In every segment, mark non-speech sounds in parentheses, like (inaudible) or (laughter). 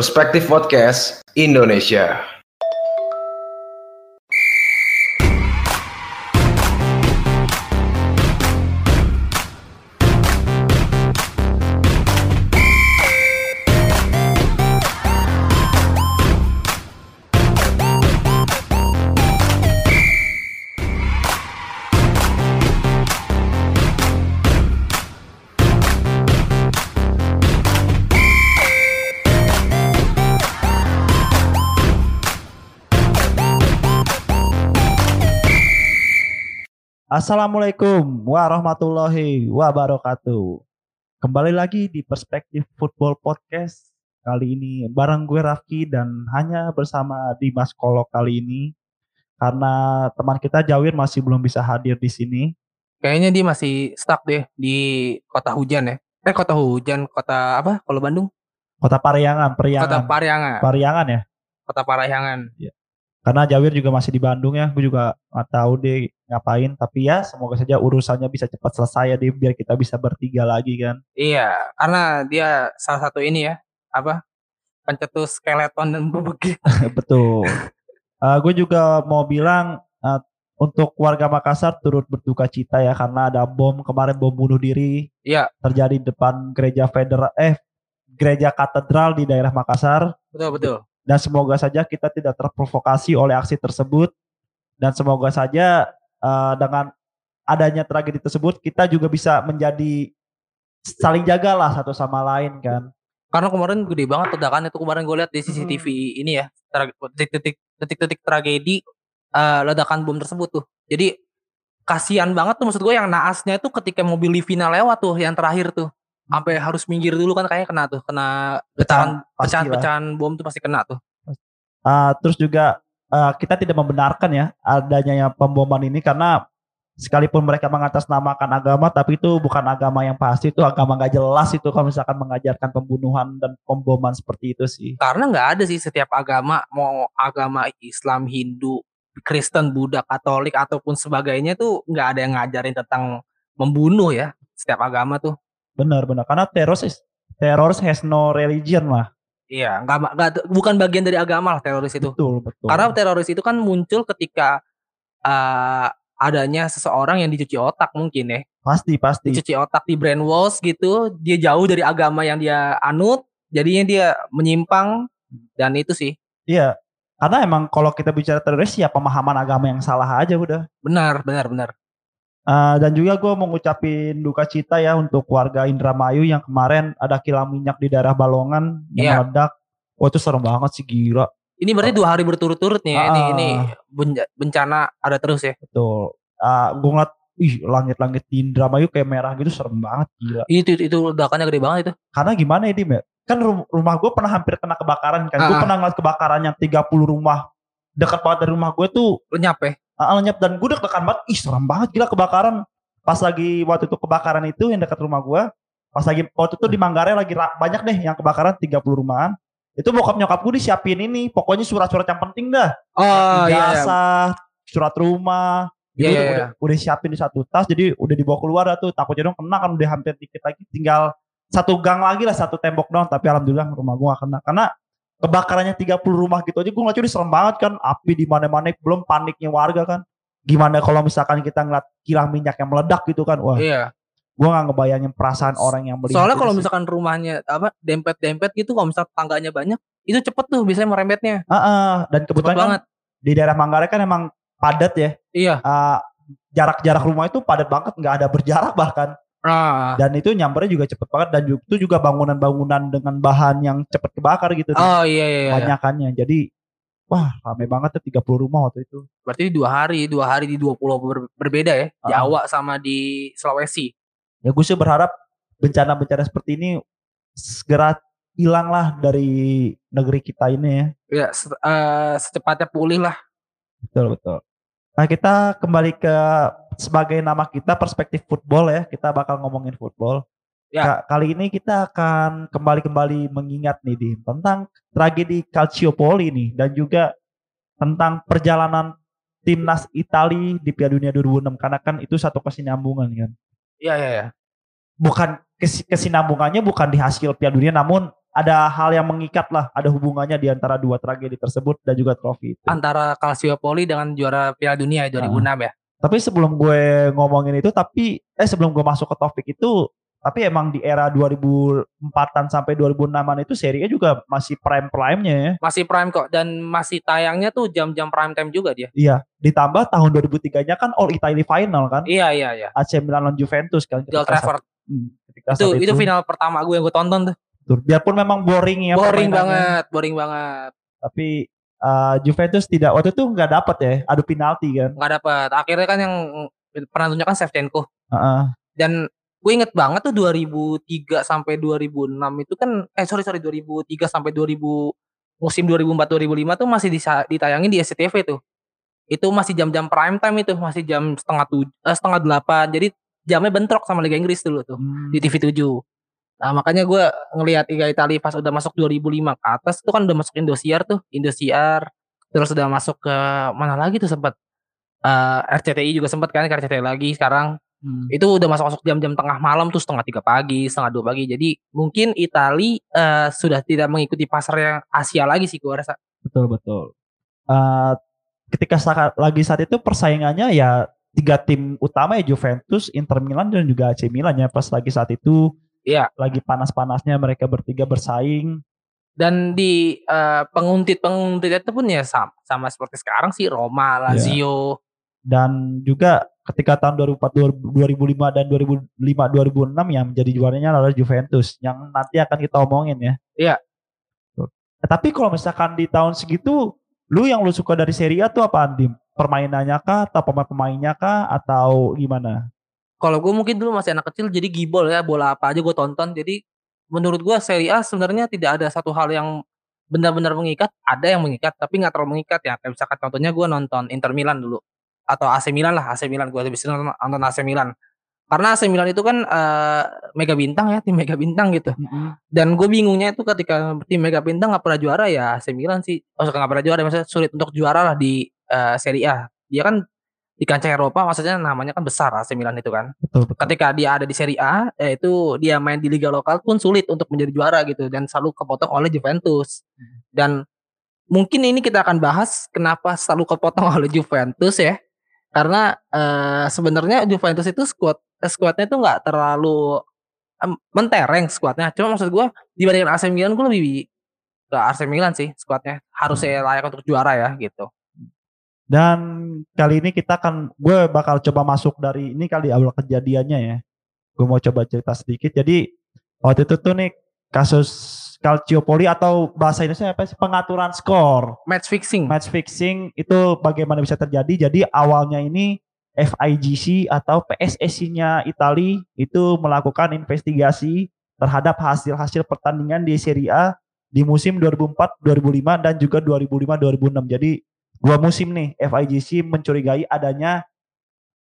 Perspektif Podcast Indonesia. Assalamualaikum warahmatullahi wabarakatuh. Kembali lagi di Perspektif Football Podcast. Kali ini bareng gue Rafki dan hanya bersama Dimas Kolo kali ini. Karena teman kita Jawir masih belum bisa hadir di sini. Kayaknya dia masih stuck deh di kota hujan ya. Eh kota hujan, kota apa? Kalau Bandung? Kota Pariangan, Pariangan. Kota Pariangan. Pariangan ya. Kota Parahyangan. Karena Jawir juga masih di Bandung ya. Gue juga nggak tahu deh ngapain. Tapi ya semoga saja urusannya bisa cepat selesai ya deh biar kita bisa bertiga lagi kan. Iya, karena dia salah satu ini ya, apa? Pencetus skeleton dan bebegik. (laughs) Betul. Eh, gue juga mau bilang eh, untuk warga Makassar turut berduka cita ya karena ada bom kemarin bom bunuh diri Iya, terjadi di depan gereja federal eh gereja katedral di daerah Makassar betul betul. Dan semoga saja kita tidak terprovokasi oleh aksi tersebut dan semoga saja eh, dengan adanya tragedi tersebut kita juga bisa menjadi saling jagalah satu sama lain kan. Karena kemarin gede banget ledakan itu kemarin gue lihat di CCTV ini ya, detik-detik detik-detik tragedi eh, ledakan bom tersebut tuh. Jadi kasihan banget tuh maksud gue yang naasnya itu ketika mobil Livina lewat tuh yang terakhir tuh. Sampai harus minggir dulu kan kayaknya kena tuh, kena pecahan pastilah. pecahan-pecahan bom tuh pasti kena tuh. Uh, terus juga uh, kita tidak membenarkan ya adanya yang pemboman ini karena sekalipun mereka mengatasnamakan agama tapi itu bukan agama yang pasti itu agama nggak jelas itu kalau misalkan mengajarkan pembunuhan dan pemboman seperti itu sih. Karena nggak ada sih setiap agama mau agama Islam, Hindu, Kristen, Buddha, Katolik ataupun sebagainya tuh nggak ada yang ngajarin tentang membunuh ya setiap agama tuh. Benar benar karena teroris is- teroris has no religion lah. Iya, nggak nggak bukan bagian dari agama lah teroris itu. Betul betul. Karena teroris itu kan muncul ketika eh, adanya seseorang yang dicuci otak mungkin ya, pasti pasti. dicuci otak di brainwash gitu, dia jauh dari agama yang dia anut, jadinya dia menyimpang dan itu sih Iya. Karena emang kalau kita bicara teroris ya pemahaman agama yang salah aja udah. benar benar benar. Uh, dan juga gue mau ngucapin duka cita ya untuk warga Indramayu yang kemarin ada kilang minyak di daerah Balongan yang Iya. meledak. Wah itu serem banget sih gila. Ini berarti dua hari berturut-turut nih ya, ini Ah. ini ben- bencana ada terus ya. Betul. Uh, gue ngeliat, ih langit-langit di Indramayu kayak merah gitu serem banget gila. Itu itu ledakannya gede banget itu. Karena gimana ya Dim ya? Kan rum- rumah gue pernah hampir kena kebakaran kan. Gue Ah. pernah ngeliat kebakaran yang 30 rumah. Dekat banget dari rumah gue tuh Lenyap ya. Uh, lenyap. Dan gue deg-degan banget. Ih serem banget gila kebakaran. Pas lagi waktu itu kebakaran itu yang dekat rumah gue. Pas lagi waktu itu di Manggarai lagi banyak deh yang kebakaran 30 rumahan. Itu bokap nyokap gue disiapin ini. Pokoknya surat-surat yang penting dah. Oh iya iya. Ijazah, surat rumah. Iya, Itu iya, udah, udah siapin di satu tas jadi udah dibawa keluar dah tuh takutnya dong kena kan udah hampir dikit lagi tinggal satu gang lagi lah satu tembok doang tapi alhamdulillah rumah gua gak kena karena kebakarannya 30 rumah gitu aja gua ngeliat udah serem banget kan api di mana-mana belum paniknya warga kan gimana kalau misalkan kita ngeliat kilang minyak yang meledak gitu kan wah Iya. gua nggak ngebayangin perasaan orang yang melihat Soalnya kalau misalkan rumahnya apa dempet-dempet gitu kalau misalkan tangganya banyak, itu cepet tuh biasanya merembetnya. Ah, ah. dan Cepet kebetulan kan banget. di daerah Manggarai kan emang padat ya Iya. Ah, jarak-jarak rumah itu padat banget nggak ada berjarak bahkan Ah. dan itu nyampernya juga cepet banget dan itu juga bangunan-bangunan dengan bahan yang cepet kebakar gitu Oh iya iya. iya. banyakannya jadi wah rame banget tuh 30 rumah waktu itu Berarti dua hari, dua hari di dua pulau ber- berbeda ya. Ah. Jawa sama di Sulawesi. ya gue sih berharap bencana-bencana seperti ini segera hilang lah dari negeri kita ini ya Ya se- eh, secepatnya pulih lah. betul betul nah kita kembali ke sebagai nama kita perspektif football ya kita bakal ngomongin football Ya. Ka- kali ini kita akan kembali-kembali mengingat nih Dim, tentang tragedi Calciopoli nih dan juga tentang perjalanan timnas Itali di Piala Dunia 2006 karena kan itu satu kesinambungan kan. Iya iya iya. Bukan kes- kesinambungannya bukan di hasil Piala Dunia namun ada hal yang mengikat lah, ada hubungannya di antara dua tragedi tersebut dan juga trofi itu. Antara Calciopoli dengan juara Piala Dunia ya 2006 ya. Tapi sebelum gue ngomongin itu, tapi eh sebelum gue masuk ke topik itu, tapi emang di era 2004-an sampai 2006-an itu serinya juga masih prime prime-nya ya. Masih prime kok dan masih tayangnya tuh jam-jam prime time juga dia. Iya, ditambah tahun 2003-nya kan All Italy Final kan. Iya iya iya. AC Milan lawan Juventus kan. Old Trafford. Hmm, Itu, saat itu final pertama gue yang gue tonton tuh. Biarpun memang boring ya. boring banget, boring banget. Tapi uh, Juventus tidak waktu itu nggak dapat ya, adu penalti kan. Nggak dapet. Akhirnya kan yang pernah tunjuk kan Shevchenko. Heeh. Dan gue inget banget tuh 2003 sampai 2006 itu kan eh sorry sorry 2003 sampai 2000 musim 2004 2005 tuh masih disa- ditayangin di SCTV tuh. Itu masih jam-jam prime time itu, masih jam setengah tujuh, eh, setengah delapan. Jadi jamnya bentrok sama Liga Inggris dulu tuh Hmm. di TV 7. Nah makanya gue ngelihat Liga Italia pas udah masuk 2005 ke atas itu kan udah masuk Indosiar tuh, Indosiar. Terus udah masuk ke mana lagi tuh sempat eh, RCTI juga sempat kan, ke RCTI lagi sekarang Hmm. itu udah masuk masuk jam-jam tengah malam tuh setengah tiga pagi setengah dua pagi jadi mungkin Itali eh, sudah tidak mengikuti pasar yang Asia lagi sih gue rasa Betul betul. Uh, ketika saat, lagi saat itu persaingannya ya tiga tim utama ya Juventus, Inter Milan dan juga AC Milan ya pas lagi saat itu. Iya. Lagi panas-panasnya mereka bertiga bersaing. dan di eh, penguntit penguntit itu pun ya sama, sama seperti sekarang sih Roma Lazio Dan juga ketika tahun 2004, 2005 dan 2005 2006 yang menjadi juaranya adalah Juventus yang nanti akan kita omongin ya. Iya. Eh, tapi kalau misalkan di tahun segitu lu yang lu suka dari Serie A tuh apa Dim? Permainannya kah atau pemain-pemainnya kah atau gimana? Kalau gue mungkin dulu masih anak kecil jadi gibol ya bola apa aja gue tonton. Jadi menurut gue Serie A sebenarnya tidak ada satu hal yang benar-benar mengikat. Ada yang mengikat tapi nggak terlalu mengikat ya. Kayak misalkan contohnya gue nonton Inter Milan dulu. Atau AC Milan lah AC Milan. Gue lebih nonton, nonton AC Milan. Karena AC Milan itu kan eh, mega bintang ya tim mega bintang gitu. Dan gue bingungnya itu ketika tim mega bintang nggak pernah juara ya AC Milan sih. Maksudnya nggak pernah juara maksudnya sulit untuk juara lah di eh, Serie A. Dia kan di kancah Eropa maksudnya namanya kan besar AC Milan itu kan. Betul betul. ketika dia ada di Serie A yaitu dia main di liga lokal pun sulit untuk menjadi juara gitu dan selalu kepotong oleh Juventus. Dan mungkin ini kita akan bahas kenapa selalu kepotong oleh Juventus ya. Karena eh, sebenarnya Juventus itu squad eh, squadnya itu nggak terlalu em, mentereng squadnya. Cuma maksud gue dibandingkan AC Milan gue lebih ke AC Milan sih squadnya. Harusnya layak untuk juara ya gitu Dan kali ini kita akan gue bakal coba masuk dari ini kali awal kejadiannya ya. Gue mau coba cerita sedikit. Jadi waktu itu tuh nih kasus Calciopoli atau bahasa Indonesia apa sih pengaturan skor, match fixing match fixing itu bagaimana bisa terjadi. Jadi awalnya ini FIGC atau PSSI-nya Itali itu melakukan investigasi terhadap hasil-hasil pertandingan di Serie A di musim 2004, 2005 dan juga 2005, 2006. Jadi dua musim nih FIGC mencurigai adanya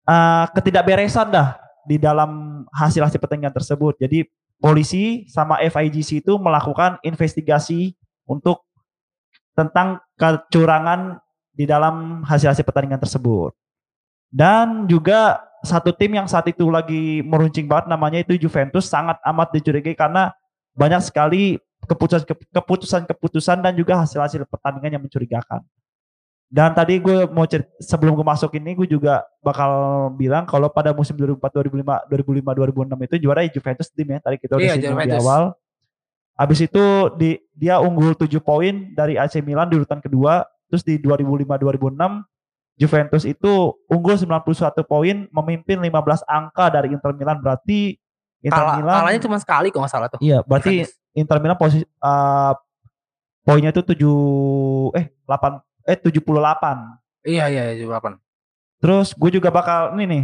eh, ketidakberesan dah di dalam hasil-hasil pertandingan tersebut. Jadi polisi sama FIGC itu melakukan investigasi untuk tentang kecurangan di dalam hasil-hasil pertandingan tersebut. Dan juga satu tim yang saat itu lagi meruncing banget namanya itu Juventus sangat amat dicurigai karena banyak sekali keputusan keputusan-keputusan dan juga hasil-hasil pertandingan yang mencurigakan. Dan tadi gue mau cerita, sebelum gue masuk ini gue juga bakal bilang kalau pada musim 2004 2005 2005 2006 itu juara Juventus tim ya tadi kita udah Iya, singgung di Juventus. awal. Habis itu di, dia unggul 7 poin dari AC Milan di urutan kedua. Terus di 2005 2006 Juventus itu unggul 91 poin memimpin 15 angka dari Inter Milan berarti Inter Kalah, Milan kalahnya cuma sekali kok nggak salah tuh Iya, berarti. Inter Milan posisi eh, poinnya itu 7 eh 8 eh 78. iya iya iya delapan Terus gue juga bakal ini nih.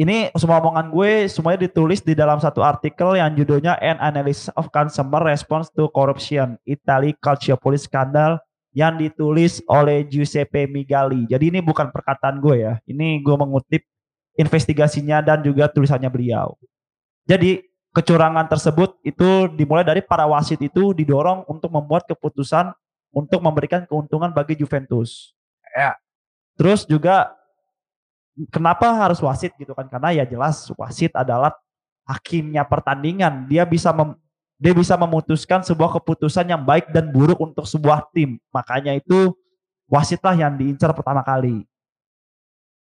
Ini semua omongan gue semuanya ditulis di dalam satu artikel yang judulnya An Analysis of Consumer Response to Corruption Italy Calciopoli Scandal yang ditulis oleh Giuseppe Migali. Jadi ini bukan perkataan gue ya. Ini gue mengutip investigasinya dan juga tulisannya beliau. Jadi kecurangan tersebut itu dimulai dari para wasit itu didorong untuk membuat keputusan untuk memberikan keuntungan bagi Juventus. Ya. Terus juga kenapa harus wasit gitu kan? Karena ya jelas wasit adalah hakimnya pertandingan. Dia bisa mem- dia bisa memutuskan sebuah keputusan yang baik dan buruk untuk sebuah tim. Makanya itu wasitlah yang diincar pertama kali.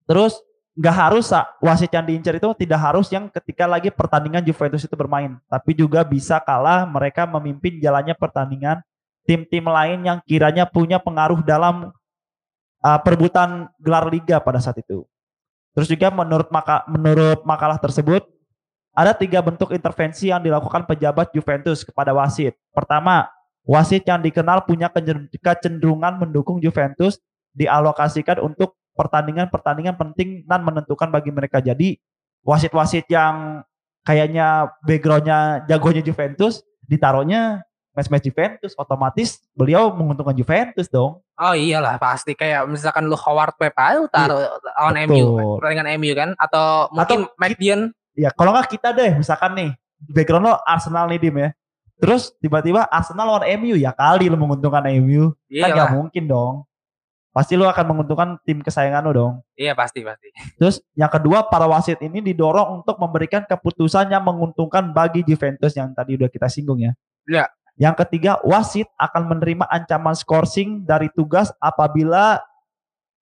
Terus nggak harus wasit yang diincar itu tidak harus yang ketika lagi pertandingan Juventus itu bermain, tapi juga bisa kalah mereka memimpin jalannya pertandingan tim-tim lain yang kiranya punya pengaruh dalam uh, perebutan gelar liga pada saat itu. Terus juga menurut maka, menurut makalah tersebut ada tiga bentuk intervensi yang dilakukan pejabat Juventus kepada wasit. Pertama, wasit yang dikenal punya kecenderungan mendukung Juventus dialokasikan untuk pertandingan-pertandingan penting dan menentukan bagi mereka. Jadi wasit-wasit yang kayaknya backgroundnya jagonya Juventus ditaruhnya match-match Juventus otomatis beliau menguntungkan Juventus dong. Oh iyalah pasti kayak misalkan lu Howard Pep aja taruh iya, on MU pertandingan MU kan atau mungkin atau, McDean. Ya kalau nggak kita deh misalkan nih background lo Arsenal nih Dim ya. Terus tiba-tiba Arsenal lawan MU ya kali lu menguntungkan MU. Kan nggak mungkin dong. Pasti lu akan menguntungkan tim kesayangan lu dong. Iya pasti pasti. Terus yang kedua para wasit ini didorong untuk memberikan keputusan yang menguntungkan bagi Juventus yang tadi udah kita singgung ya. Iya. Yang ketiga, wasit akan menerima ancaman skorsing dari tugas apabila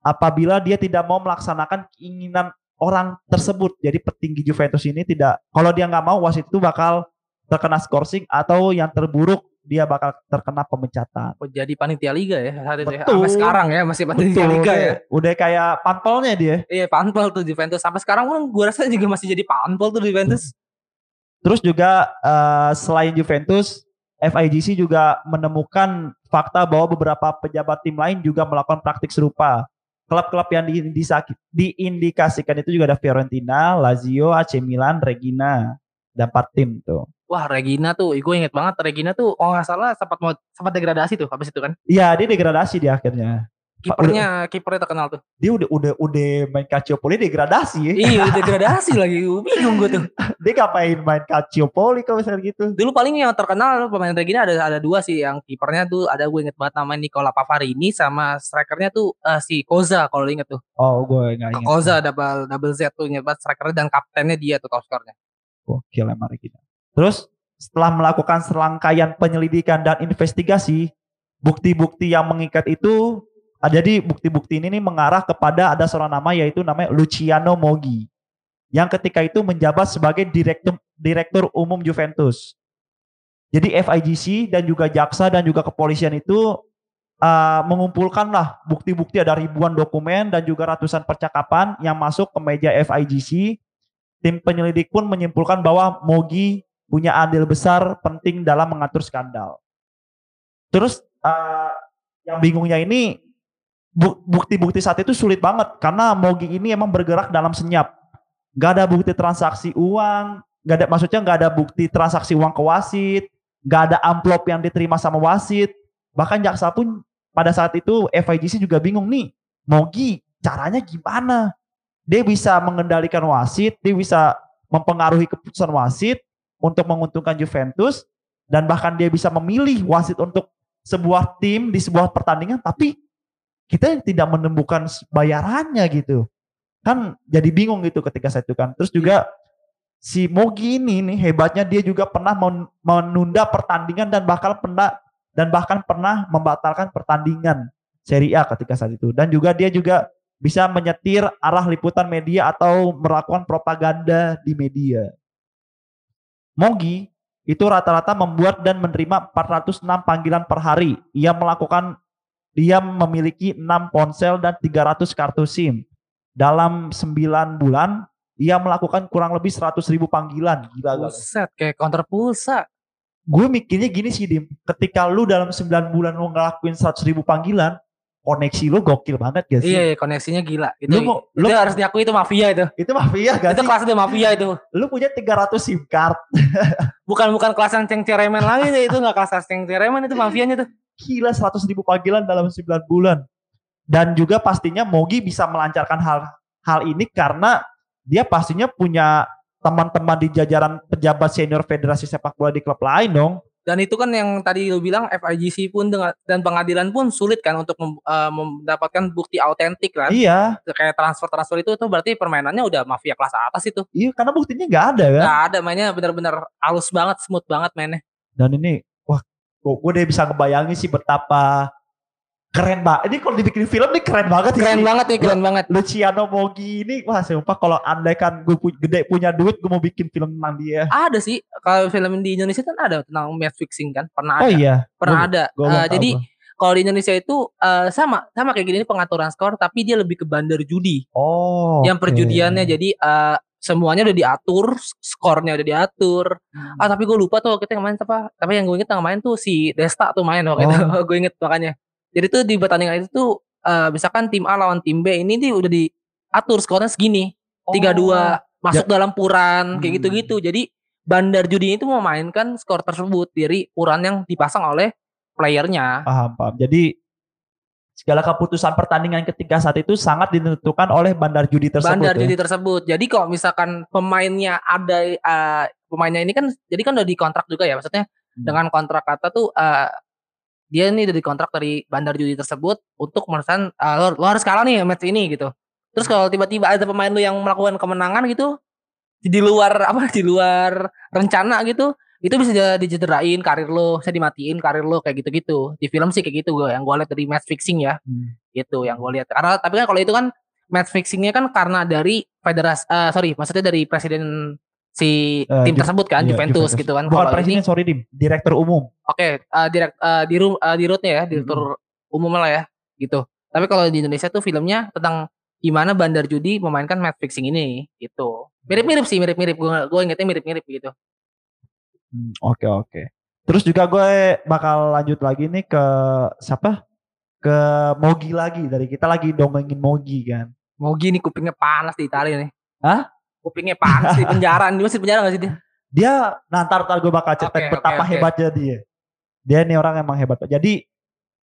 apabila dia tidak mau melaksanakan keinginan orang tersebut. Jadi petinggi Juventus ini tidak kalau dia nggak mau wasit itu bakal terkena skorsing atau yang terburuk dia bakal terkena pemecatan. Oh, jadi panitia liga ya itu ya. Sampai sekarang ya masih panitia Betul. liga ya. Udah kayak panpelnya dia. Iya, panpel tuh Juventus. Sampai sekarang pun gue rasa juga masih jadi panpel tuh Juventus. Terus juga uh, selain Juventus FIGC juga menemukan fakta bahwa beberapa pejabat tim lain juga melakukan praktik serupa. Klub-klub yang diindikasikan itu juga ada Fiorentina, Lazio, AC Milan, Regina, dan empat tim tuh. Wah Regina tuh, gue inget banget Regina tuh, oh nggak salah sempat mau sempat degradasi tuh habis itu kan? Iya dia degradasi di akhirnya. Kipernya kipernya terkenal tuh. Dia udah udah udah main Calciopoli degradasi ya. Iya, degradasi (laughs) lagi. Bingung gue tuh. dia ngapain main Calciopoli kalau misalnya gitu. Dulu paling yang terkenal pemain Regina ada ada dua sih yang kipernya tuh ada gue inget banget namanya Nicola Pavarini sama strikernya tuh uh, si Koza kalau inget tuh. Oh, gue enggak inget. Koza double double Z tuh inget banget strikernya dan kaptennya dia tuh top skornya. Gokil emang Regina. Terus setelah melakukan serangkaian penyelidikan dan investigasi, bukti-bukti yang mengikat itu jadi bukti-bukti ini nih mengarah kepada ada seorang nama yaitu namanya Luciano Moggi yang ketika itu menjabat sebagai direktur direktur umum Juventus. Jadi FIGC dan juga jaksa dan juga kepolisian itu uh, mengumpulkanlah bukti-bukti ada ribuan dokumen dan juga ratusan percakapan yang masuk ke meja FIGC. Tim penyelidik pun menyimpulkan bahwa Mogi punya andil besar penting dalam mengatur skandal. Terus uh, yang bingungnya ini bukti-bukti saat itu sulit banget karena Mogi ini emang bergerak dalam senyap. Gak ada bukti transaksi uang, gak ada maksudnya gak ada bukti transaksi uang ke wasit, gak ada amplop yang diterima sama wasit. Bahkan jaksa pun pada saat itu FIGC juga bingung nih, Mogi caranya gimana? Dia bisa mengendalikan wasit, dia bisa mempengaruhi keputusan wasit untuk menguntungkan Juventus dan bahkan dia bisa memilih wasit untuk sebuah tim di sebuah pertandingan tapi kita tidak menemukan bayarannya gitu. Kan jadi bingung gitu ketika saya itu kan. Terus juga si Mogi ini nih hebatnya dia juga pernah menunda pertandingan dan bahkan pernah dan bahkan pernah membatalkan pertandingan Serie A ketika saat itu. Dan juga dia juga bisa menyetir arah liputan media atau melakukan propaganda di media. Mogi itu rata-rata membuat dan menerima 406 panggilan per hari. Ia melakukan dia memiliki 6 ponsel dan 300 kartu SIM. Dalam 9 bulan, ia melakukan kurang lebih 100 ribu panggilan. Gila Buset, kayak counter pulsa. Gue mikirnya gini sih, Dim. Ketika lu dalam 9 bulan lu ngelakuin 100 ribu panggilan, koneksi lu gokil banget gak sih? Iya, iya koneksinya gila. Itu, lu, mau, itu lu, harus diakui itu mafia itu. Itu mafia gak itu sih? kelas itu mafia itu. Lu punya 300 SIM card. bukan bukan kelas yang ceng ceremen lagi itu gak kelas ceng ceremen itu mafianya tuh. Gila 100 ribu panggilan dalam 9 bulan. Dan juga pastinya Mogi bisa melancarkan hal hal ini karena dia pastinya punya teman-teman di jajaran pejabat senior federasi sepak bola di klub lain dong. Dan itu kan yang tadi lu bilang FIGC pun dengan, dan pengadilan pun sulit kan untuk mem, uh, mendapatkan bukti autentik kan. Iya. Kayak transfer-transfer itu tuh berarti permainannya udah mafia kelas atas itu. Iya, karena buktinya nggak ada kan. Nggak ada mainnya benar-benar halus banget, smooth banget mainnya. Dan ini wah gue udah bisa ngebayangin sih betapa keren banget. Ini kalau dibikin film nih keren banget Keren sih. banget nih, keren banget. Luciano Mogi ini wah sumpah kalau andai kan gue pu- gede punya duit gue mau bikin film tentang dia. Ada sih kalau film di Indonesia kan ada tentang match fixing kan, pernah Oh ada. iya. Pernah Gua- ada. gua tahu jadi kalau di Indonesia itu eh, sama sama kayak gini nih pengaturan skor tapi dia lebih ke bandar judi. Oh. Yang perjudiannya jadi eh, semuanya udah diatur, skornya udah diatur. Hmm. Ah tapi gue lupa tuh itu yang main apa. Tapi yang gue inget yang main tuh si Desta tuh main waktu itu. Oh. (laughs) gue inget makanya. Jadi tuh di pertandingan itu tuh eh, misalkan tim A lawan tim B ini tuh udah diatur skornya segini. tiga dua masuk dalam puran kayak Hmm. gitu-gitu. Jadi bandar judi itu memainkan skor tersebut dari puran yang dipasang oleh playernya. Paham, paham. Jadi segala keputusan pertandingan ketika saat itu sangat ditentukan oleh bandar judi tersebut. bandar ya? judi tersebut. Jadi kalau misalkan pemainnya ada eh, pemainnya ini kan jadi kan udah dikontrak juga ya maksudnya Hmm. dengan kontrak kata tuh eh, dia ini udah dikontrak dari bandar judi tersebut untuk merusakan eh, lo, lo harus kalah nih match ini gitu. Terus kalau tiba-tiba ada pemain lu yang melakukan kemenangan gitu di luar apa di luar rencana gitu itu bisa jadi dicederain karir lo, bisa dimatiin karir lo kayak gitu-gitu. Di film sih kayak gitu gue yang gue lihat dari match fixing ya. Hmm. Gitu yang gue lihat. Karena tapi kan kalau itu kan match fixingnya kan karena dari federasi eh, sorry maksudnya dari presiden si Eh, tim tersebut kan iya, Juventus, Juventus. gitu kan. Bukan presiden, ini sorry Dim, direktur umum. oke eh, direct eh, di ru- eh, di rootnya ya direktur umum lah ya gitu. Tapi kalau di Indonesia tuh filmnya tentang gimana bandar judi memainkan match fixing ini gitu. Mirip-mirip sih, mirip-mirip. Gue gue ingetnya mirip-mirip gitu. Hmm, Oke oke. Terus juga gue bakal lanjut lagi nih ke siapa? Ke Mogi lagi dari kita lagi dongengin Mogi kan. Mau gini kupingnya panas di Italia nih. Hah? Kupingnya panas di penjara. (laughs) Dia masih penjara gak sih dia? Dia nah ntar, ntar gue bakal ceritain Oke, betapa oke, oke. hebatnya dia. Dia nih orang emang hebat. Jadi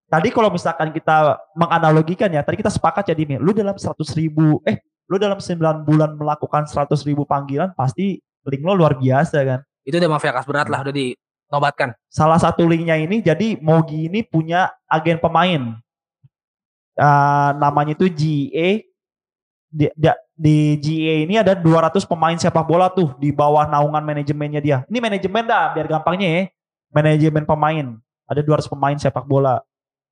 tadi kalau misalkan kita menganalogikan ya, tadi kita sepakat ya Dimi, lu dalam 100 ribu, eh lu dalam 9 bulan melakukan 100 ribu panggilan pasti link lo luar biasa kan. Itu udah mafia kas berat lah udah dinobatkan. salah satu linknya ini jadi Mogi ini punya agen pemain. Ah, namanya itu GA di, di- di GA ini ada 200 pemain sepak bola tuh di bawah naungan manajemennya dia. Ini manajemen dah biar gampangnya ya. Manajemen pemain. Ada 200 pemain sepak bola.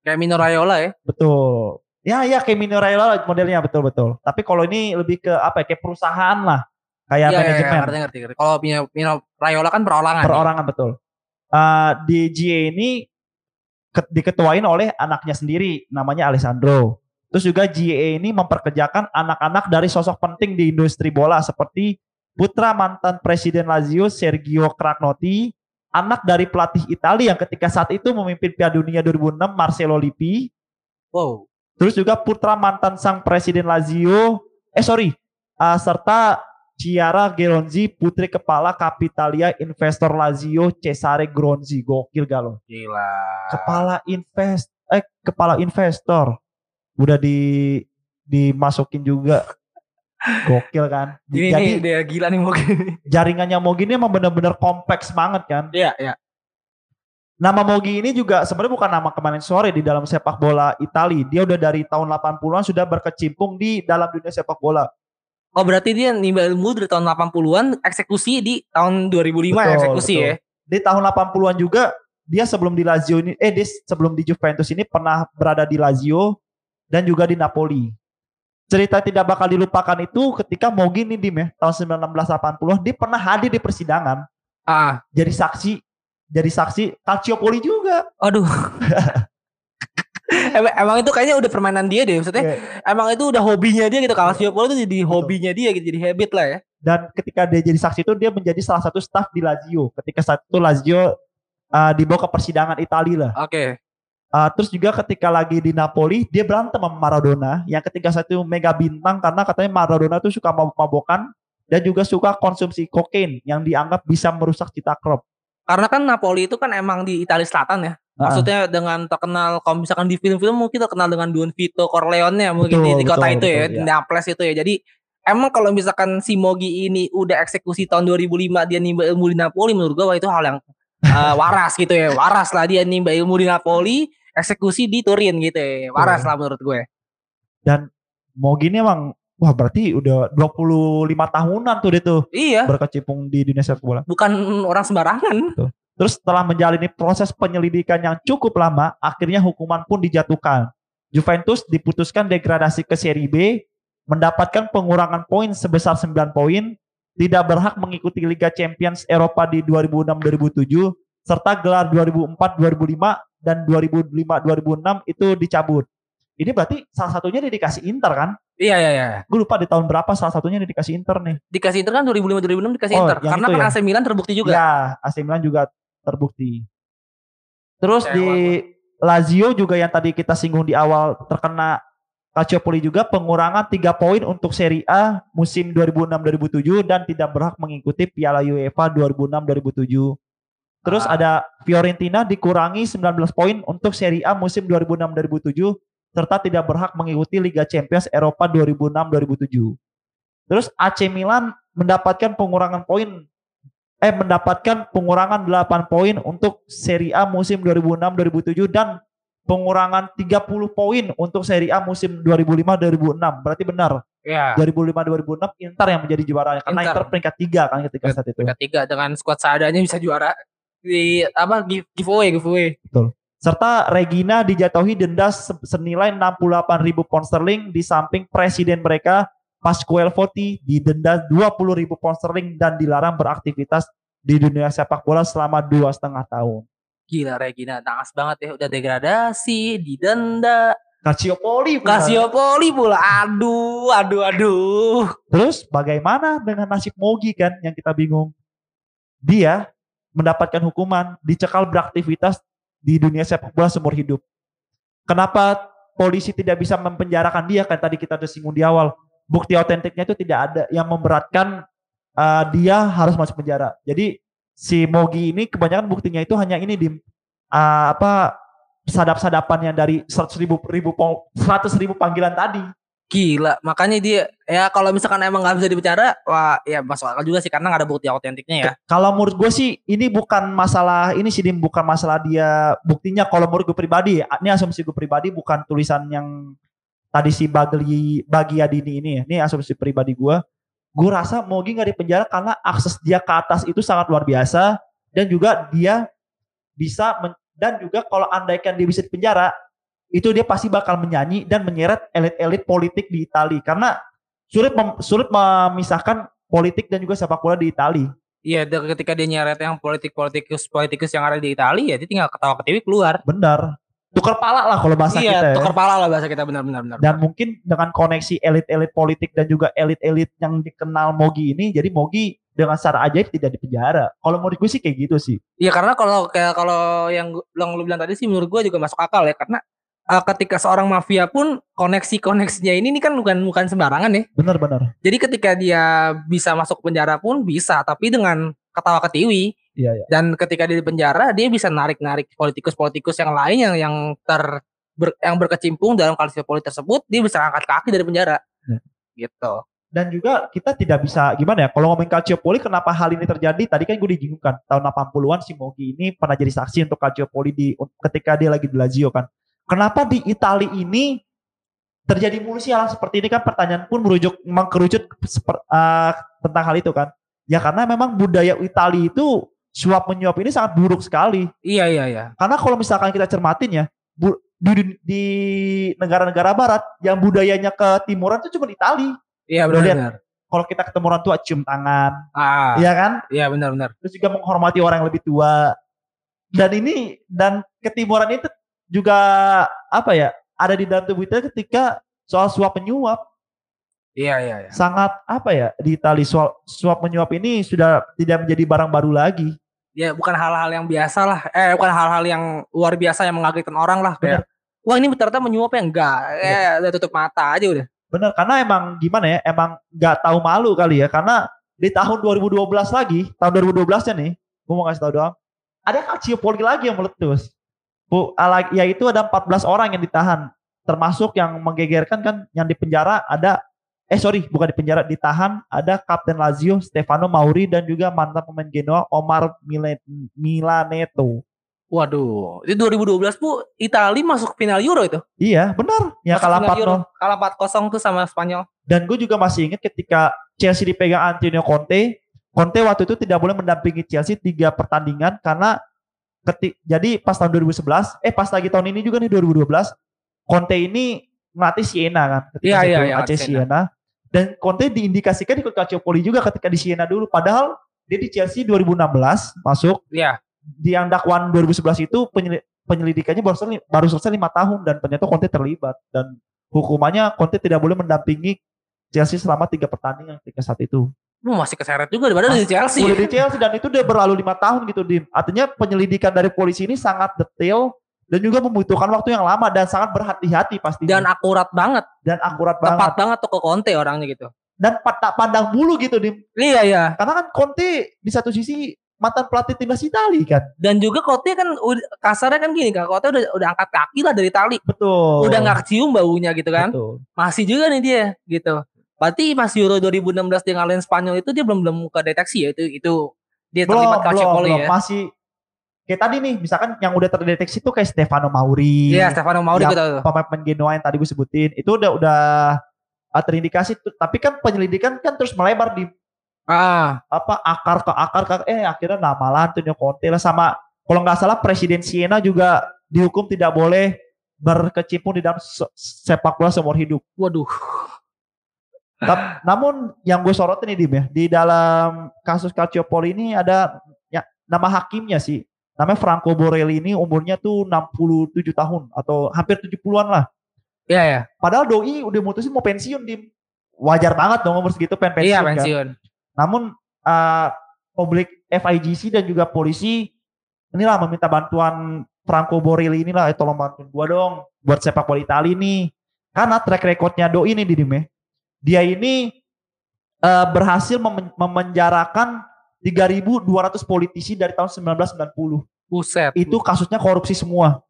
Kayak Mino Raiola ya. betul. Ya ya kayak Mino Raiola modelnya betul betul. Tapi kalau ini lebih ke apa ya kayak perusahaan lah kayak iya, manajemen iya, ngerti, ngerti, ngerti. Kalau Mino, Mino Raiola kan perorangan. ya? perorangan betul. Uh, di GA ini ke- diketuain oleh anaknya sendiri namanya Alessandro. Terus juga GA ini memperkerjakan anak-anak dari sosok penting di industri bola seperti putra mantan presiden Lazio Sergio Cragnotti, anak dari pelatih Italia yang ketika saat itu memimpin Piala Dunia 2006 Marcelo Lippi, Wow. Terus juga putra mantan sang presiden Lazio, eh sorry, uh, serta Chiara Geronzi, putri kepala Capitalia investor Lazio Cesare Gronzi, gokil gak lo? Gila. Kepala invest, eh kepala investor, udah di dimasukin juga, gokil kan? Ini Jadi nih dia gila nih mungkin. jaringannya Mogi ini emang bener-bener kompleks banget kan? Iya, iya. Nama Mogi ini juga sebenarnya bukan nama kemarin sore di dalam sepak bola Itali. Dia udah dari tahun 80-an sudah berkecimpung di dalam dunia sepak bola. Oh berarti dia nimba ilmu dari tahun 80-an, eksekusi di tahun 2005 Betul, eksekusi betul. ya. Di tahun 80-an juga dia sebelum di Lazio ini eh dia sebelum di Juventus ini pernah berada di Lazio dan juga di Napoli. Cerita tidak bakal dilupakan itu ketika Mogi nih Dim ya, tahun 1980 dia pernah hadir di persidangan Ah, jadi saksi jadi saksi Calciopoli juga. aduh. (laughs) emang, emang itu kayaknya udah permainan dia deh maksudnya. Kayak- Emang itu udah hobinya dia gitu. Calciopoli itu jadi hobinya dia gitu, jadi habit lah ya. dan ketika dia jadi saksi itu dia menjadi salah satu staf di Lazio. Ketika saat itu Lazio uh, dibawa ke persidangan Italia lah. Oke. Uh, terus juga ketika lagi di Napoli dia berantem sama Maradona yang ketika saat itu mega bintang karena katanya Maradona tuh suka mabok-mabokan dan juga suka konsumsi kokain yang dianggap bisa merusak cita klub. Karena kan Napoli itu kan emang di Italia Selatan ya. Maksudnya dengan terkenal kalau misalkan di film-film mungkin terkenal dengan Don Vito Corleone mungkin Betul, di, di kota betul, itu ya, betul, di ya. Naples itu ya. Jadi emang kalau misalkan si Mogi ini udah eksekusi tahun 2005 dia nimba ilmu di Napoli menurut gua itu hal yang (laughs) eh, waras gitu ya. Waras lah dia nimba ilmu di Napoli, eksekusi di Turin gitu ya. Waras Betul. lah menurut gue. Dan Mogi ini emang wah berarti udah 25 tahunan tuh dia tuh Iya, berkecimpung di dunia sepak bola. bukan orang sembarangan. Terus setelah menjalani proses penyelidikan yang cukup lama, akhirnya hukuman pun dijatuhkan. Juventus diputuskan degradasi ke Serie B, mendapatkan pengurangan poin sebesar 9 poin, tidak berhak mengikuti Liga Champions Eropa di 2006-2007, serta gelar 2004-2005 dan 2005-2006 itu dicabut. Ini berarti salah satunya dikasih Inter kan? Iya iya iya. Gue lupa di tahun berapa salah satunya dikasih Inter nih. Dikasih Inter kan 2005 2006 dikasih Oh, Inter karena kan ya? AC Milan terbukti juga. Ya, AC Milan juga terbukti. Terus Kecewa di Lazio juga yang tadi kita singgung di awal terkena Calciopoli juga pengurangan 3 poin untuk Serie A musim 2006-2007 dan tidak berhak mengikuti Piala UEFA 2006-2007. Terus Ah. ada Fiorentina dikurangi 19 poin untuk Serie A musim 2006-2007 serta tidak berhak mengikuti Liga Champions Eropa 2006-2007. Terus AC Milan mendapatkan pengurangan poin eh mendapatkan pengurangan 8 poin untuk Serie A musim 2006-2007 dan pengurangan 30 poin untuk Serie A musim 2005-2006. Berarti benar. Iya. 2005-2006 Inter yang menjadi juara karena Inter. Inter peringkat 3 kan ketika saat itu. Peringkat tiga dengan squad seadanya bisa juara di apa give- giveaway giveaway. Serta Regina dijatuhi denda se- senilai 68 ribu pound sterling di samping presiden mereka Pasquale Foti didenda 20 ribu pound sterling dan dilarang beraktivitas di dunia sepak bola selama dua setengah tahun. Gila Regina tangas banget ya udah degradasi, didenda, Calciopoli pula. Calciopoli pula. Aduh, aduh, aduh. Terus bagaimana dengan nasib Mogi kan yang kita bingung. Dia mendapatkan hukuman dicekal beraktivitas di dunia sepak bola seumur hidup. Kenapa polisi tidak bisa mempenjarakan dia kan tadi kita udah singgung di awal. Bukti otentiknya itu tidak ada yang memberatkan uh, dia harus masuk penjara. Jadi si Mogi ini kebanyakan buktinya itu hanya ini di uh, apa sadap-sadapannya dari 100 ribu, ribu, 100 ribu panggilan tadi. Gila, makanya dia ya kalau misalkan emang nggak bisa dibicara, wah ya masuk akal juga sih karena nggak ada bukti autentiknya ya. Kalau menurut gue sih ini bukan masalah ini sih Dim, bukan masalah dia buktinya. Kalau menurut gue pribadi, ini asumsi gue pribadi bukan tulisan yang tadi si Bagli Bagiadini ini ya. Ini asumsi pribadi gue. Gue rasa Mogi nggak dipenjara karena akses dia ke atas itu sangat luar biasa dan juga dia bisa men- dan juga kalau andaikan dia bisa dipenjara itu dia pasti bakal menyanyi dan menyeret elit-elit politik di Italia karena sulit mem- sulit memisahkan politik dan juga sepak bola di Italia. Iya, ketika dia nyeret yang politik-politikus politikus yang ada di Italia, ya dia tinggal ketawa ketiwi keluar. Benar. Tukar pala lah kalau bahasa kita iya, ya. tukar pala lah bahasa kita benar-benar benar. Dan mungkin dengan koneksi elit-elit politik dan juga elit-elit yang dikenal Mogi ini, jadi Mogi dengan secara ajaib tidak dipenjara. Kalau menurut gue sih kayak gitu sih. Iya, karena kalau kayak kalau yang yang lu bilang tadi sih menurut gua juga masuk akal ya karena eh, ketika seorang mafia pun koneksi-koneksinya ini, ini kan bukan bukan sembarangan ya. Benar-benar. Jadi ketika dia bisa masuk penjara pun bisa, tapi dengan ketawa ketiwi. Iya, iya. Dan ketika dia di penjara, dia bisa narik-narik politikus-politikus yang lain yang yang ter ber- yang berkecimpung dalam kalsiopoli tersebut, dia bisa angkat kaki dari penjara. Ya. Gitu. Dan juga kita tidak bisa gimana ya, kalau ngomongin Calciopoli kenapa hal ini terjadi? Tadi kan gue dijingungkan tahun 80-an si Mogi ini pernah jadi saksi untuk Calciopoli di ketika dia lagi di Lazio kan. Kenapa di Italia ini terjadi mulu sih hal seperti ini kan pertanyaan pun merujuk memang kerucut seper- eh, tentang hal itu kan. Ya karena memang budaya Italia itu suap menyuap ini sangat buruk sekali. Iya iya iya. Karena kalau misalkan kita cermatin ya, bu- di, di negara-negara barat yang budayanya ke timuran itu cuma Italia. Iya Udah lihat. benar-benar. Kalau kita ketemu orang tua cium tangan, Ah, Iya kan? iya benar-benar. Terus juga menghormati orang yang lebih tua. Dan ini dan ketimuran itu juga apa ya? Ada di dalam tubuh kita ketika soal suap menyuap Iya iya iya. sangat apa ya di Itali soal suap menyuap ini sudah tidak menjadi barang baru lagi. Ya bukan hal-hal yang biasa lah. Eh bukan hal-hal yang luar biasa yang mengagetkan orang lah kayak. Wah ini ternyata menyuap ya enggak. Eh udah tutup mata aja udah. Bener karena emang gimana ya? Emang nggak tahu malu kali ya karena di tahun 2012 lagi, tahun 2012 nya nih, gue mau kasih tahu doang. Ada Calciopoli lagi yang meletus. Bu, ala- yaitu ada 14 orang yang ditahan, termasuk yang menggegerkan kan yang di penjara ada eh sorry bukan di penjara ditahan ada Kapten Lazio Stefano Mauri dan juga mantan pemain Genoa Omar Milaneto. Waduh, itu 2012 bu Itali masuk final Euro itu. Iya benar, Masuk kalah final 4-0. Euro. Kalah 4-0 tuh sama Spanyol. Dan gue juga masih ingat ketika Chelsea dipegang Antonio Conte, Conte waktu itu tidak boleh mendampingi Chelsea tiga pertandingan karena ketik jadi pas tahun 2011 eh pas lagi tahun ini juga nih 2012 Conte ini melatih Siena kan ketika Iya, iya, iya, AC Siena. Dan Conte diindikasikan ikut Calciopoli juga ketika di Siena dulu padahal dia di Chelsea 2016 masuk Iya. di yang dakwaan 2011 itu penyeli- penyelidikannya baru selesai, baru selesai lima tahun dan ternyata Conte terlibat dan hukumannya Conte tidak boleh mendampingi Chelsea selama tiga pertandingan ketika saat itu. Lu masih keseret juga daripada di Chelsea. Udah di Chelsea dan itu udah berlalu lima tahun gitu Dim. Artinya penyelidikan dari polisi ini sangat detail dan juga membutuhkan waktu yang lama dan sangat berhati-hati pasti Dan akurat banget, dan akurat tepat banget banget tuh ke Conte orangnya gitu. dan tak pandang bulu gitu Dim. Iya iya. Karena kan Conte di satu sisi mantan pelatih timnas Italia kan. Dan juga Conte kan kasarnya kan gini kan, Conte udah udah angkat kaki lah dari tali. Betul. Udah nggak kecium baunya gitu kan. Betul. Masih juga nih dia gitu. Berarti pas Euro 2016 dia ngalahin Spanyol itu dia belum belum ke deteksi ya itu itu dia belum, terlibat belum, belum. ya. Masih kayak tadi nih, misalkan yang udah terdeteksi tuh kayak Stefano Mauri, Iya, Stefano Mauri tuh. pemain Genoa yang tadi gue sebutin, itu udah udah ah, terindikasi tuh. Tapi kan penyelidikan kan terus melebar di Ah, apa akar ke akar ke eh akhirnya nama lah Antonio Conte lah sama kalau nggak salah Presiden Siena juga dihukum tidak boleh berkecimpung di dalam se- sepak bola seumur hidup. waduh. Namun yang gue sorotin nih Dim ya, di dalam kasus Calciopoli ini ada ya, nama hakimnya sih. Namanya Franco Borelli ini umurnya tuh 67 tahun atau hampir 70-an lah. Iya ya. Padahal doi udah mutusin mau pensiun Dim. Wajar banget dong umur segitu pengen pensiun. Iya kan. pensiun. Namun uh, publik FIGC dan juga polisi inilah meminta bantuan Franco Borelli inilah, eh tolong bantuin gua dong buat sepak bola Italia nih. Karena track recordnya Doi ini di ya. Dia ini uh, berhasil memen- memenjarakan 3.200 politisi dari tahun 1990. Buset. Itu kasusnya korupsi semua.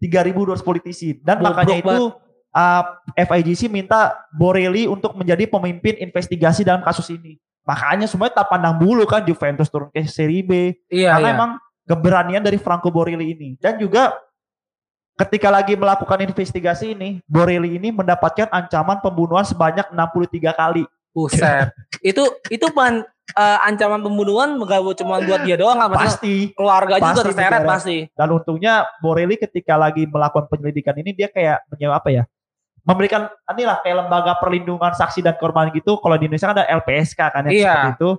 3.200 politisi dan Bobrok makanya itu uh, FIGC minta Borelli untuk menjadi pemimpin investigasi dalam kasus ini. Makanya semuanya tak pandang bulu kan Juventus turun ke Serie B Iya karena iya. emang keberanian dari Franco Borelli ini dan juga ketika lagi melakukan investigasi ini Borelli ini mendapatkan ancaman pembunuhan sebanyak 63 kali. Buset. (laughs) itu itu pan eh, ancaman pembunuhan gak cuma buat dia doang kan maksudnya Pasti. keluarga juga Pasti terseret terseret. pasti. Dan untungnya Borelli ketika lagi melakukan penyelidikan ini dia kayak menyewa apa ya? Memberikan inilah kayak lembaga perlindungan saksi dan korban gitu. Kalau di Indonesia kan ada LPSK kan yang Iya. seperti itu.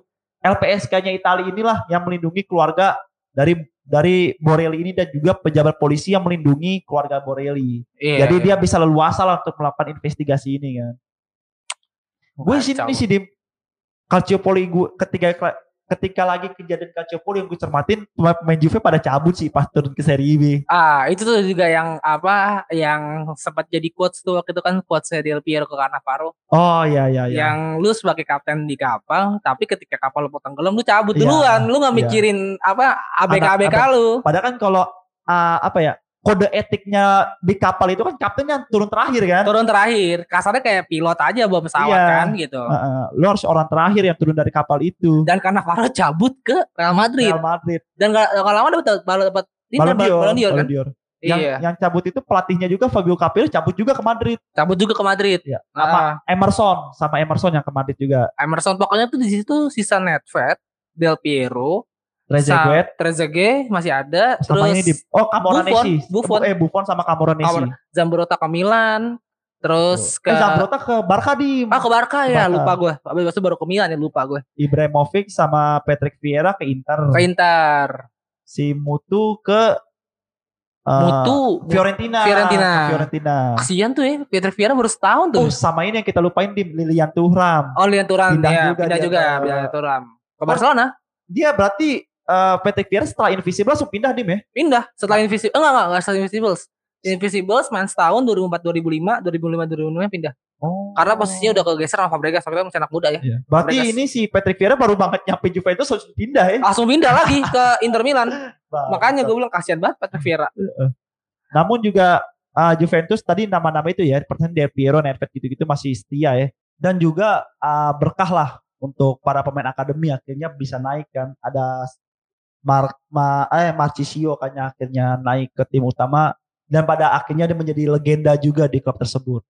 LPSK-nya Italia inilah yang melindungi keluarga dari dari Borelli ini dan juga pejabat polisi yang melindungi keluarga Borelli. Iya. Jadi iya. dia bisa leluasa lah untuk melakukan investigasi ini kan. Gue sih ini sih Dim. Calciopoli gue ketika ketika lagi kejadian Calciopoli yang gue cermatin pemain Juve pada cabut sih pas turun ke Serie B. Ah, itu tuh juga yang apa yang sempat jadi quotes tuh waktu itu kan quotesnya Del Piero ke Cannavaro Oh iya iya iya. yang lu sebagai kapten di kapal tapi ketika kapal lu tenggelam lu cabut Iya, duluan lu nggak iya. mikirin apa ABK Anak- ABK lu Padahal kan kalau ah, apa ya kode etiknya di kapal itu kan kaptennya turun terakhir kan. turun terakhir kasarnya kayak pilot aja bawa pesawat Iya. kan gitu Heeh, lo harus orang terakhir yang turun dari kapal itu. dan Cannavaro cabut ke Real Madrid Real Madrid. dan gak, gak lama dapat baru dapat Ballon Ballon d'Or, Ballon d'Or kan Ballon d'Or. Yang, iya yang cabut itu pelatihnya juga Fabio Capello cabut juga ke Madrid. cabut juga ke Madrid Iya. Ah, Sama Emerson, sama Emerson yang ke Madrid juga. Emerson pokoknya tuh di situ sisa Nedved Del Piero Trezeguet Trezeguet masih ada sama terus ini di Oh, Camoranesi. Buffon, Buffon. Eh, Buffon sama Camoranesi. Camor- Zambrota ke Milan terus ke Eh, Zambrota ke Barca di Ah ke Barca ya Barca. lupa gue Abis itu baru ke Milan ya lupa gue Ibrahimovic sama Patrick Vieira ke Inter. Ke Inter Si Mutu ke eh, Mutu Fiorentina. Fiorentina. Fiorentina. Kasian tuh ya Peter Vieira baru setahun tuh Oh, sama ini yang kita lupain di Lilian Thuram. Oh Lian Turam Pindah ya juga pindah juga pindah Turam ke Barcelona Dia berarti eh, Patrick Vieira setelah Invisible langsung pindah dim ya? pindah setelah Invisible enggak enggak enggak setelah Invisibles Invisibles main setahun 2004 2005 2005 2006 pindah Oh. karena posisinya udah kegeser sama Fabregas Fabregas masih anak muda ya Iya. Berarti Fabregas. ini si Patrick Vieira baru banget nyampe Juventus langsung pindah ya? langsung pindah lagi ke Inter Milan (laughs) makanya gue bilang kasihan banget Patrick Vieira Namun juga uh, Juventus tadi nama-nama itu ya, pertanyaan Del Piero, Nedved gitu-gitu masih setia ya. Dan juga uh, berkah lah untuk para pemain akademi akhirnya bisa naik kan. Ada Mar Ma eh Marcisio kan yang akhirnya naik ke tim utama dan pada akhirnya dia menjadi legenda juga di klub tersebut.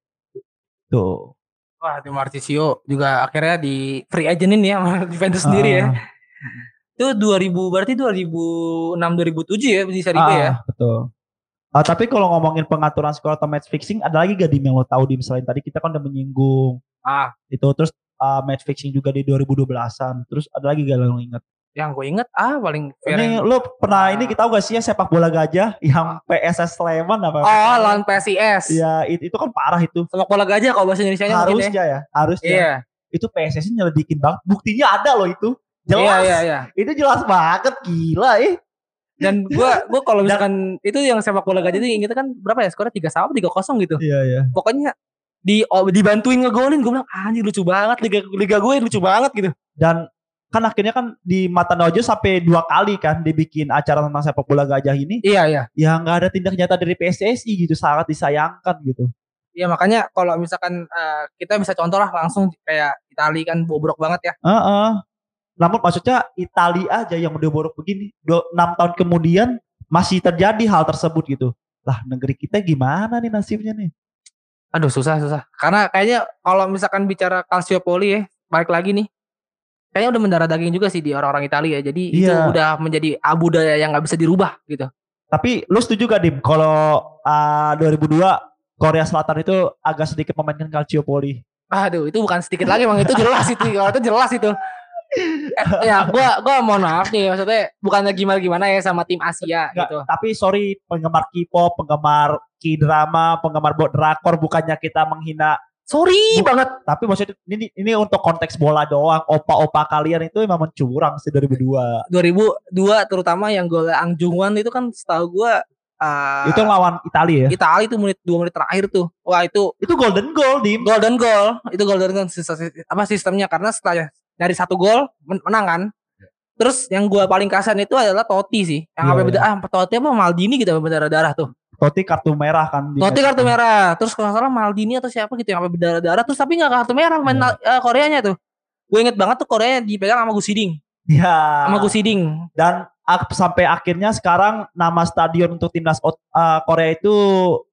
Tuh. Wah, Di Marcisio juga akhirnya di free agentin ya sama (laughs) Juventus sendiri ya. Ah, Itu 2000 berarti 2006 2007 ya di Serie B ah, ya. Betul. Ah, tapi kalau ngomongin pengaturan skor atau match fixing, ada lagi gak dim yang lo tahu dim selain tadi kita kan udah menyinggung Ah, itu terus ah, match fixing juga di 2012-an. Terus ada lagi gak lo inget? Yang gue inget ah paling Ini yang- lo pernah Ah. ini kita tahu gak sih ya sepak bola gajah yang PSS Sleman apa? Oh, lawan PSIS. Iya, itu, itu kan parah itu. Sepak bola gajah kalau bahasa Indonesia ya. Harusnya ya, harusnya. Iya. Itu PSS nyelidikin banget. Buktinya ada loh itu. Jelas. Iya, iya, iya. Itu jelas banget gila eh. Dan gua gua kalau misalkan itu yang sepak bola gajah itu ingetnya kan berapa ya skornya 3 sama 3 kosong gitu. Iya, iya. Pokoknya di oh, dibantuin ngegolin gue bilang anjir lucu banget liga liga gue lucu banget gitu. Dan kan akhirnya kan di mata Nojo sampai dua kali kan dibikin acara tentang sepak bola gajah ini Iya iya. ya nggak ada tindak nyata dari PSSI gitu sangat disayangkan gitu Iya makanya kalau misalkan eh, kita bisa contoh lah langsung kayak Itali kan bobrok banget ya. Heeh. namun maksudnya Italia aja yang udah borok begini do- enam tahun kemudian masih terjadi hal tersebut gitu lah negeri kita gimana nih nasibnya nih Aduh susah susah. Karena kayaknya kalau misalkan bicara Calciopoli ya balik lagi nih. Kayaknya udah mendarah daging juga sih di orang-orang Italia. Jadi itu Iya. udah menjadi abu daya yang nggak bisa dirubah gitu. tapi lu setuju gak dim kalau ah, 2002 Korea Selatan itu agak sedikit memainkan Calciopoli Aduh, itu bukan sedikit lagi, bang. Itu jelas itu. Kalau itu jelas itu. Eh, ya, gua gua mohon maaf nih, maksudnya bukannya gimana gimana ya sama tim Asia Nggak, gitu. tapi sorry penggemar K-pop, penggemar K-drama, penggemar bot drakor bukannya kita menghina, Sorry Bu- banget. tapi maksudnya ini ini untuk konteks bola doang. Opa-opa kalian itu memang curang sih 2002. 2002 terutama yang gol Ang Jungwan itu kan setahu gua uh, itu lawan Italia ya. Italia itu menit 2 menit terakhir tuh. Wah, itu Itu golden goal, Dim. golden goal. Itu golden goal sistem, apa sistemnya karena setelah dari satu gol men- menang kan. Terus yang gua paling kasihan itu adalah Totti sih. Yang Iya, apa iya. beda ah Totti apa Maldini gitu apa berdarah-darah tuh. Totti kartu merah kan. Totti kartu merah. Terus kalau salah Maldini atau siapa gitu yang apa berdarah-darah terus tapi nggak kartu merah main Iya. eh, Koreanya tuh. Gue inget banget tuh Koreanya dipegang sama Gus Hiding. Ya. Sama Gus Hiding. Dan sampai akhirnya sekarang nama stadion untuk timnas uh, Korea itu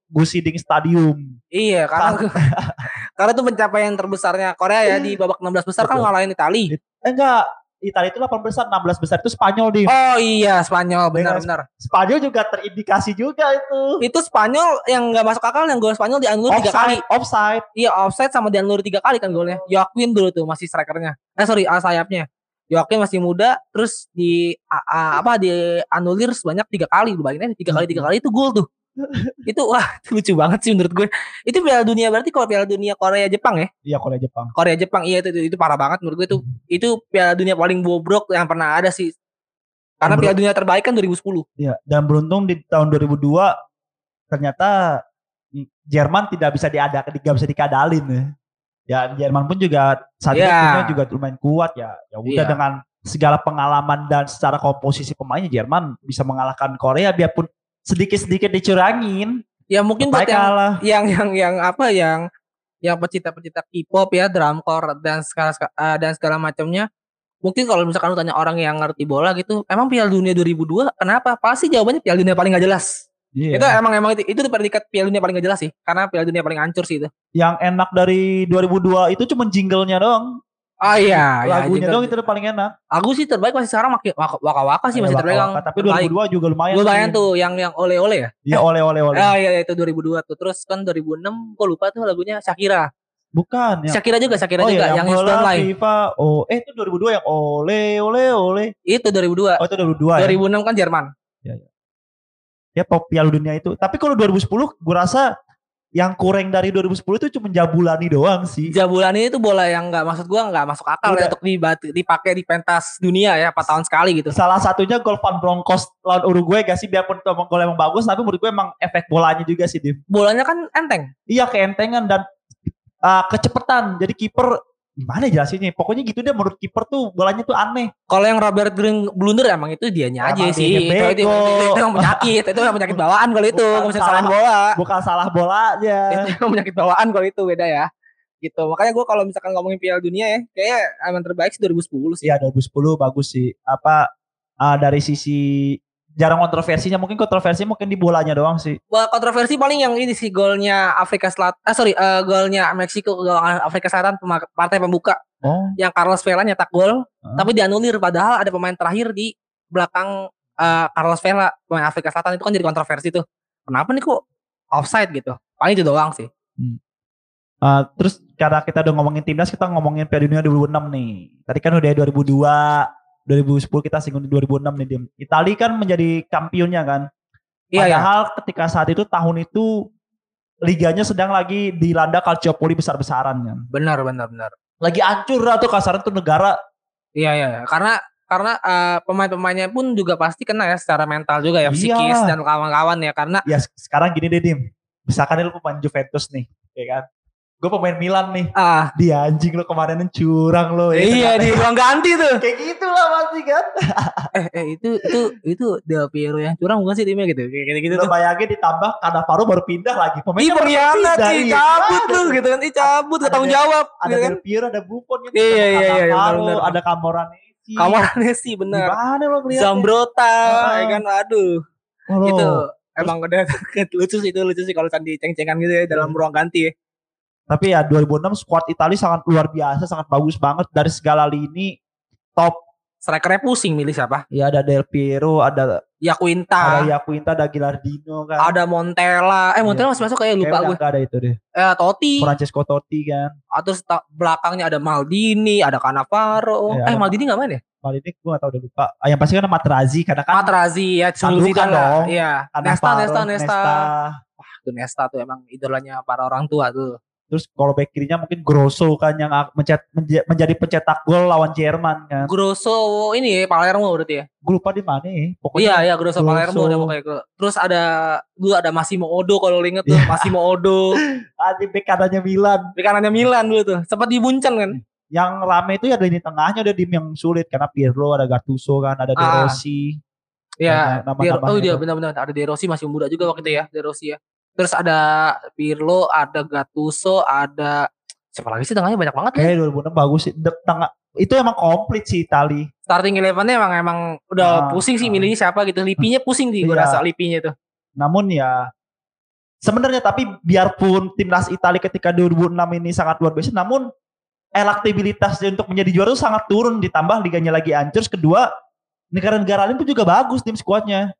Gusiding Stadium. Iya, karena (laughs) karena itu pencapaian terbesarnya Korea ya di babak 16 besar kan Betul. ngalahin Itali. Eh enggak, Italia itu 8 besar, 16 besar itu Spanyol di. Oh iya, Spanyol benar-benar. Spanyol juga terindikasi juga itu. Itu Spanyol yang nggak masuk akal yang gol Spanyol dianulir tiga kali. Offside. Iya, offside sama dianulir tiga kali kan golnya. Joaquin dulu tuh masih strikernya. Eh sorry, ah, sayapnya. Joaquin masih muda, terus di a- a- apa di anulir sebanyak tiga kali. Lu bayangin tiga kali tiga kali itu gol tuh. Itu wah lucu banget sih menurut gue. Itu Piala Dunia berarti kalau Piala Dunia Korea Jepang ya? Iya Korea Jepang. Korea Jepang iya itu, itu itu parah banget menurut gue itu itu Piala Dunia paling bobrok yang pernah ada sih. Karena. Piala Dunia terbaik kan 2010. Iya, dan beruntung di tahun 2002 ternyata Jerman tidak bisa diadakan, tidak bisa dikadalin ya. Ya Jerman pun juga saat itu Iya. juga lumayan kuat ya. Ya udah Iya. dengan segala pengalaman dan secara komposisi pemainnya Jerman bisa mengalahkan Korea biarpun sedikit-sedikit dicurangin. Ya mungkin buat yang kalah. yang yang yang apa yang yang pecinta-pecinta K-pop ya, drumcore dan segala eh, dan segala macamnya. Mungkin kalau misalkan lu tanya orang yang ngerti bola gitu, emang Piala Dunia 2002 kenapa? Pasti jawabannya Piala Dunia paling gak jelas. Iya. Itu emang emang itu itu predikat Piala Dunia paling gak jelas sih, karena Piala Dunia paling hancur sih itu. Yang enak dari 2002 itu cuma jinglenya doang. Oh iya, iya, Lagunya jingle. doang itu udah paling enak. Aku sih terbaik masih sekarang makin waka waka, waka sih masih Waka terpegang. Waka, Tapi terbaik. 2002 juga lumayan. Lumayan tuh yang yang ole-ole ya. Iya oleh (laughs) oleh oleh. Ah iya itu 2002 tuh. Terus kan 2006 kok lupa tuh lagunya Shakira. Bukan yang Shakira juga, Shakira oh juga iya, yang, yang Houston. FIFA. Oh, eh itu 2002 yang ole ole ole. Itu 2002. Oh itu 2002 ya. 2006 kan Jerman. Ya top Piala Dunia itu. Tapi kalau 2010 gue rasa yang kurang dari 2010 itu cuma Jabulani doang sih. Jabulani itu bola yang nggak maksud gua nggak masuk akal Udah. ya untuk dipakai di pentas dunia ya 4 tahun sekali gitu. Salah satunya gol Van Bronckhorst lawan Uruguay gak sih biarpun gol emang bagus tapi menurut gue emang efek bolanya juga sih Dim. Bolanya kan enteng. Iya keentengan dan uh, kecepatan. Jadi kiper gimana ya jelasinnya? Pokoknya gitu deh menurut kiper tuh bolanya tuh aneh. Kalau yang Robert Green blunder emang itu dianya aja Emang sih. Itu, itu, itu, itu, yang penyakit, itu yang penyakit bawaan kalau itu, Bukan salah. bola. Bukan salah bolanya. (laughs) itu yang penyakit bawaan kalau itu beda ya. Gitu. Makanya gua kalau misalkan ngomongin Piala Dunia ya, kayaknya emang terbaik sih 2010 sih. Iya 2010 bagus sih. Apa uh, dari sisi jarang kontroversinya. Mungkin kontroversi mungkin di bolanya doang sih. Wah, kontroversi paling yang ini sih golnya Afrika Selatan. Ah sorry, eh, golnya Meksiko ke gawang Afrika Selatan partai pembuka Oh, yang Carlos Vela nyetak gol, Hah? tapi dianulir padahal ada pemain terakhir di belakang eh, Carlos Vela pemain Afrika Selatan itu kan jadi kontroversi tuh. Kenapa nih kok offside gitu? Paling itu doang sih. Uh, terus karena kita udah ngomongin timnas, kita ngomongin Piala Dunia 2006 nih. Tadi kan udah 2002, 2010 kita singgung di 2006 nih Dim. Itali kan menjadi kampionnya kan. Iya ya. Padahal ketika saat itu tahun itu liganya sedang lagi dilanda calciopoli besar-besaran kan. Benar benar benar. Lagi hancur lah tuh kasaran tuh negara. Iya iya. iya. Karena karena eh, pemain-pemainnya pun juga pasti kena ya secara mental juga ya, Iya. psikis dan kawan-kawan ya karena Ya se- sekarang gini deh Dim. Misalkan lu pemain Juventus nih, ya kan. Gue pemain Milan nih. ah Dia anjing lu kemarin curang lo. iya di ruang ganti tuh. Kayak gitu lah pasti kan. eh, eh itu itu itu Del Piero yang curang bukan sih timnya gitu kayak gitu gitu tuh bayangin ditambah karena Paru baru pindah lagi. Pemainnya baru pindah, sih iya. cabut tuh gitu kan Ih cabut gak tanggung jawab Ada gitu kan Del Piero, ada Buffon gitu. Iya, iya, iya, iya, Cannavaro, benar-benar. Ada Camoranesi. kamarnya sih bener Gimana lo ngeliatnya? Zambrota Ah. ya kan aduh lo. itu emang udah (laughs) lucu sih itu lucu sih kalau candi ceng-cengan gitu ya dalam ruang ganti ya. Tapi ya 2006 squad Italia sangat luar biasa, sangat bagus banget dari segala lini. Top. strikernya pusing milih siapa Ya ada Del Piero, ada Yaquinta ada Yaquinta, ada Gilardino kan. ada Montella eh Montella masih masuk kayak lupa gue ada itu deh. eh Totti Francesco Totti kan. Ah, terus ta- belakangnya ada Maldini ada Cannavaro Iya, eh ada- Maldini nggak main ya Kali ini gue gak tau udah lupa. Ah, Yang pasti kan ada Materazzi karena kan Materazzi ya Zidane lah. dong. iya Cannavaro, Nesta Nesta Nesta Wah, tuh Nesta tuh emang idolanya para orang tua tuh Terus kalau back kirinya mungkin Grosso kan yang mencet, menja- menjadi pencetak gol lawan Jerman kan. Grosso ini ya Palermo berarti ya Gue lupa di mana ya. Pokoknya Iya iya Grosso Grosso. Palermo udah pokoknya Terus ada dulu ada Massimo Odo kalau inget tuh Iya. Massimo Odo (laughs) ah, di back kanannya Milan. di kanannya Milan dulu tuh sempat dibuncen kan Yang rame itu ya di tengahnya udah tim yang sulit karena Pirlo ada Gattuso kan, ada De Ah. Rossi. Iya Nama- Di- nama-nama oh iya benar-benar ada De Rossi masih muda juga waktu itu ya De Rossi ya Terus ada Pirlo ada Gattuso ada siapa lagi sih tengahnya banyak banget ya Kayak 2006 bagus sih. De- tengah itu emang komplit sih Itali. starting elevennya emang emang udah Ah, pusing sih ah. milihnya siapa gitu Lipinya pusing sih gue Iya. rasa Lipinya tuh Namun ya sebenarnya tapi biarpun timnas Italia ketika 2006 ini sangat luar biasa, namun elektabilitasnya untuk menjadi juara itu sangat turun ditambah liganya lagi hancur. Kedua, negara-negara lain pun juga bagus tim skuadnya.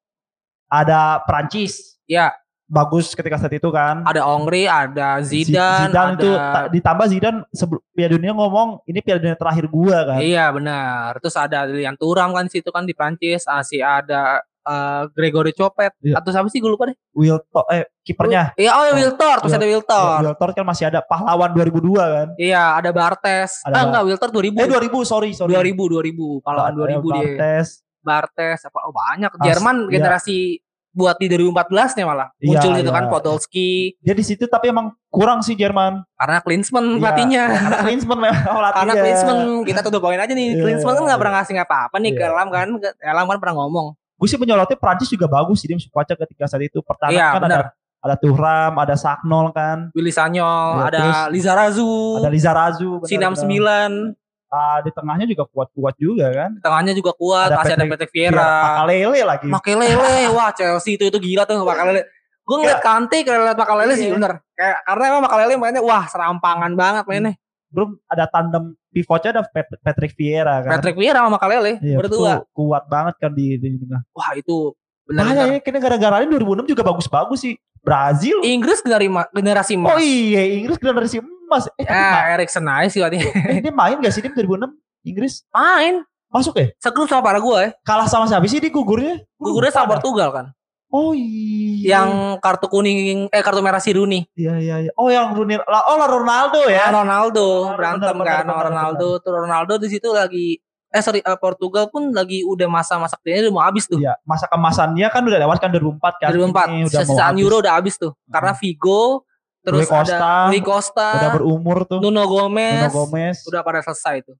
Ada Prancis, ya bagus ketika saat itu kan. ada Ongri ada Zi- Zidane, Zidane ada itu ta- ditambah Zidane sebelum Piala Dunia ngomong ini Piala Dunia terakhir gua kan. Iya benar. Terus ada Lilian Thuram kan situ kan di Prancis, masih ada eh, Gregory Chopet Iya. atau siapa sih gue lupa deh. Wiltor eh kipernya Iya, oh ya Wiltor, terus Wil- ada Wiltor. Wiltor kan masih ada pahlawan 2002 kan. Iya, ada Bartes. Ada ah enggak, Wiltor 2000. Eh 2000 sorry sorry. 2000 2000, pahlawan 2000 dia. Bartes. Bartes apa oh banyak. As- Jerman iya. generasi buat di 2014-nya malah. Iya, Muncul gitu iya. kan Podolski Dia di situ tapi emang kurang sih Jerman. karena Klinsmann Iya, pelatihnya. Karena Klinsmann memang (laughs) pelatihnya. Karena Klinsmann kita tuh poin aja nih. Iya, Klinsmann kan nggak pernah ngasih apa-apa nih ke Iya. Elam kan. Elam kan pernah ngomong. Gue sih menyoroti Prancis juga bagus sih dia skuadnya ketika saat itu. Pertahanan Iya, kan benar. ada ada Thuram, ada Sagnol kan, Willy Sanyol, Iya, ada Lizarazu, ada Lizarazu, Sinam benar. 9, Ah, di tengahnya juga kuat-kuat juga kan. tengahnya juga kuat, Ada masih ada Patrick- Patrick Vieira. Makalele lagi. Makelele, (laughs) wah Chelsea itu itu gila tuh Makelele. Gue ngeliat Kante kalau ngeliat Makelele sih Iya. bener. Kayak karena emang Makelele mainnya wah serampangan banget mainnya. Belum ada tandem pivotnya ada Pat- Patrick Vieira kan. Patrick Vieira sama Makelele Iya, berdua. kuat banget kan di di tengah. Wah itu Benar. ya kayaknya gara-gara ini 2006 juga bagus-bagus sih. Brazil. Inggris generasi generasi Oh emas. iya, Inggris generasi emas. Eh, Eh, Erikson aja sih waktu eh, dia main gak sih di 2006? Inggris main. masuk ya? Segrup sama Paraguay. Kalah sama siapa sih di gugurnya? Gugurnya sama Portugal kan. Oh iya. Yang kartu kuning eh kartu merah si Rooney. Iya iya iya. Oh yang Rooney oh lah Ronaldo ya. Ronaldo Benar, berantem kan Ronaldo. Tuh Ronaldo di situ lagi eh sorry eh, Portugal pun lagi udah masa-masa dia udah mau habis tuh. Iya, masa kemasannya kan udah lewat kan 2004 kan. 2004 Ini udah mau sisaan habis. Euro udah habis tuh. Karena Vigo terus Rui Costa, ada Rui Costa, udah berumur tuh. Nuno Gomez, Nuno Gomez. udah pada selesai tuh.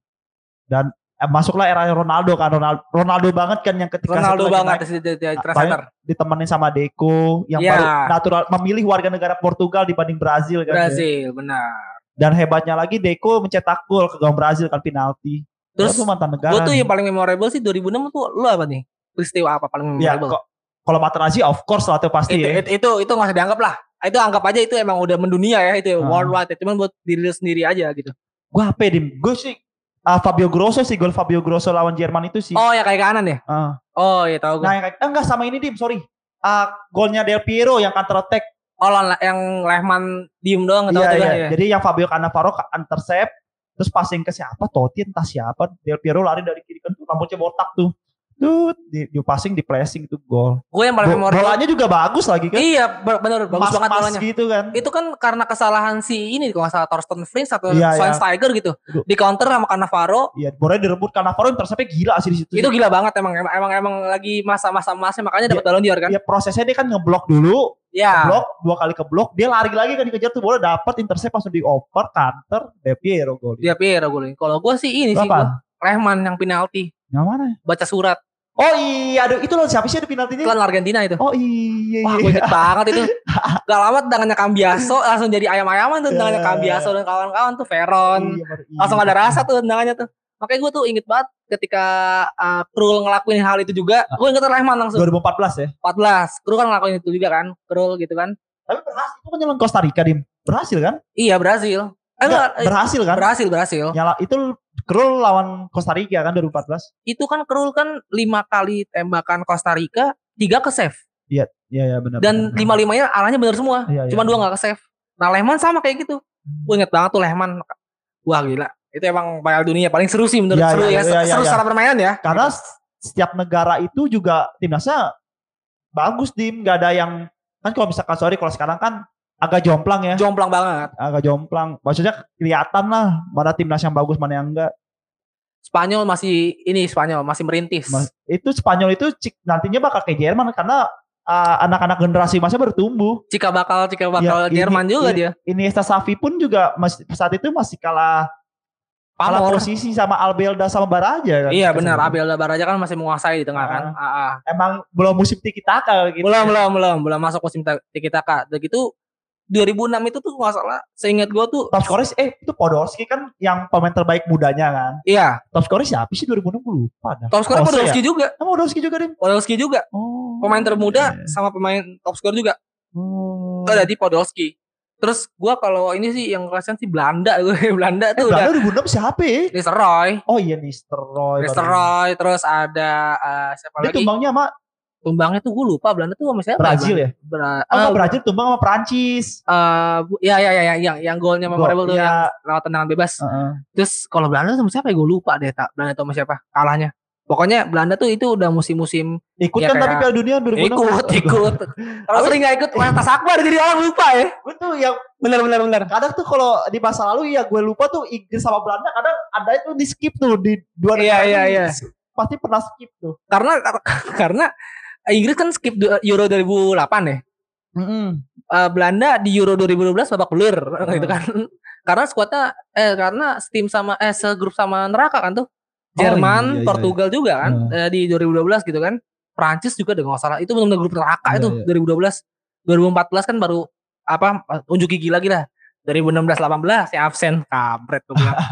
Eh, masuklah era Ronaldo kan Ronaldo, Ronaldo banget kan yang ketika Ronaldo banget naik, di, di, di, ditemenin sama Deco yang Iya. baru natural memilih warga negara Portugal dibanding Brazil kan. Brazil benar. Dan hebatnya lagi Deco mencetak gol ke gawang Brazil kan penalti. Terus tuh mantan negara. gue tuh yang paling memorable sih 2006 tuh lu apa nih? Peristiwa apa paling ya memorable? kok Kalau Materazzi of course lah itu pasti itu, ya. itu, itu itu usah dianggap lah itu anggap aja itu emang udah mendunia ya itu Ah. worldwide ya. cuman buat diri lu sendiri aja gitu Gue apa ya, Dim? Gue sih ah, Fabio Grosso sih gol Fabio Grosso lawan Jerman itu sih. oh ya kayak kanan ya Ah. oh iya tahu gue Nah, yang kayak, eh, enggak sama ini Dim, sorry. Ah, golnya Del Piero yang counter attack. oh yang Lehman diem doang Iya, iya. ya. Jadi yang Fabio Cannavaro intercept terus passing ke siapa? Totti entah siapa. Del Piero lari dari kiri kan tuh rambutnya botak tuh. Tuh di, di passing di pressing itu gol. gue yang paling memorable Bolanya juga bagus lagi kan. iya bener bagus banget Mas-mas bolanya gitu kan. itu kan karena kesalahan si ini kalau nggak salah Thorsten Frings atau Iya, iya. Schweinsteiger gitu Aduh. di counter sama Cannavaro Iya, bolanya direbut Cannavaro interceptnya gila sih di situ. itu gila banget emang emang emang, emang lagi masa-masa emasnya makanya dapat Ballon d'Or kan Ya prosesnya dia kan ngeblok dulu, ya blok dua kali ke blok, dia lari lagi kan dikejar tuh bola dapat intercept langsung dioper counter Del Piero gol. dia Piero gue kalau gue sih ini sih Apa? gua, Lehman yang penalti Yang mana? baca surat Oh iya, aduh itu loh siapa sih ada penaltinya? iklan Argentina itu Oh iya, Wah iya. gue inget banget itu (laughs) Gak lama tendangannya Cambiaso Langsung jadi ayam-ayaman tuh Tendangannya Iya. Cambiaso dan kawan-kawan tuh Veron Iya, ingat. Langsung ada rasa tuh tendangannya tuh Makanya gue tuh inget banget Ketika uh, Krul ngelakuin hal itu juga Gue inget Lehman langsung 2014 ya. 14 Krul kan ngelakuin itu juga kan Krul gitu kan Tapi berhasil itu kan nyelon Costa Rica dim. Berhasil kan? Iya berhasil eh, Enggak, eh, berhasil kan? Berhasil berhasil Nyala itu Krul lawan Costa Rica kan 2014. Itu kan Krul kan lima kali tembakan Costa Rica Tiga ke save Iya, iya benar. Dan benar. lima-limanya arahnya bener semua Iya, iya. Cuma dua gak ke save Nah Lehman sama kayak gitu Gue inget banget tuh Lehman Wah gila Itu emang Piala Dunia paling seru sih menurut Iya, seru iya, ya iya, iya, Seru iya. secara permainan ya karena setiap negara itu juga timnasnya bagus dim, nggak ada yang kan kalau misalkan sorry kalau sekarang kan agak jomplang ya, Jomplang banget agak jomplang. Maksudnya kelihatan lah mana timnas yang bagus mana yang enggak. Spanyol masih ini Spanyol masih merintis Mas- Itu Spanyol itu cik- nantinya bakal kayak Jerman karena uh, anak-anak generasi masnya bertumbuh. Jika bakal jika bakal Ya, ini- Jerman juga ini- dia Iniesta Xavi pun juga masih saat itu masih kalah kalah Pamor posisi sama Albelda sama Baraja kan. Iya benar Abel Baraja kan masih menguasai di tengah kan Ah. Ah, ah. Emang belum musim tiki taka gitu. Belum belum belum belum masuk musim Tiki Taka Udah gitu 2006 itu tuh nggak salah seingat gue tuh Top scorer eh itu Podolski kan yang pemain terbaik mudanya kan. iya Top scorer siapa sih 2006 gue lupa dah. top scorer Podolski ya? juga Emang Podolski juga deh. Podolski juga Oh. pemain termuda iya. sama pemain top scorer juga Oh. Itu ada di Podolski terus gua kalau ini sih yang kasihan sih Belanda gue Belanda Eh, tuh udah Belanda 2006 siapa ya? Nistelrooy Oh iya Nistelrooy. Nistelrooy terus ada eh, siapa Dia lagi tumbangnya sama tumbangnya tuh gue lupa Belanda tuh sama siapa Brazil ya? Bra Oh, eh, enggak, Brazil tumbang sama Prancis. eh, bu- ya ya ya ya yang yang golnya memorable tuh Iya. yang lewat tendangan bebas Heeh. Terus kalau Belanda sama siapa ya gue lupa deh tak Belanda sama siapa kalahnya. Pokoknya Belanda tuh itu udah musim-musim Ikut Ya, kan tapi Piala Dunia 2006. ikut (laughs) ikut. Kalau sering gak ikut tas akbar jadi orang lupa ya. Gue tuh yang Bener bener bener. kadang tuh kalau di masa lalu ya gue lupa tuh Inggris sama Belanda kadang ada itu di skip tuh di dua Iya, negara iya, iya. pasti pernah skip tuh. Karena (laughs) karena Inggris kan skip Euro 2008 ya. Eh, Belanda di Euro 2012 babak belur (laughs) gitu kan. Karena skuadnya eh karena tim sama eh segrup sama neraka kan tuh. Oh, Jerman, iya, iya, Portugal juga kan eh, di 2012 gitu kan. Prancis juga dengan nggak salah itu benar grup neraka Iya, itu iya. 2012. 2014 kan baru apa unjuk gigi lagi lah. 2016 18 ya absen kampret tuh bilang. (laughs)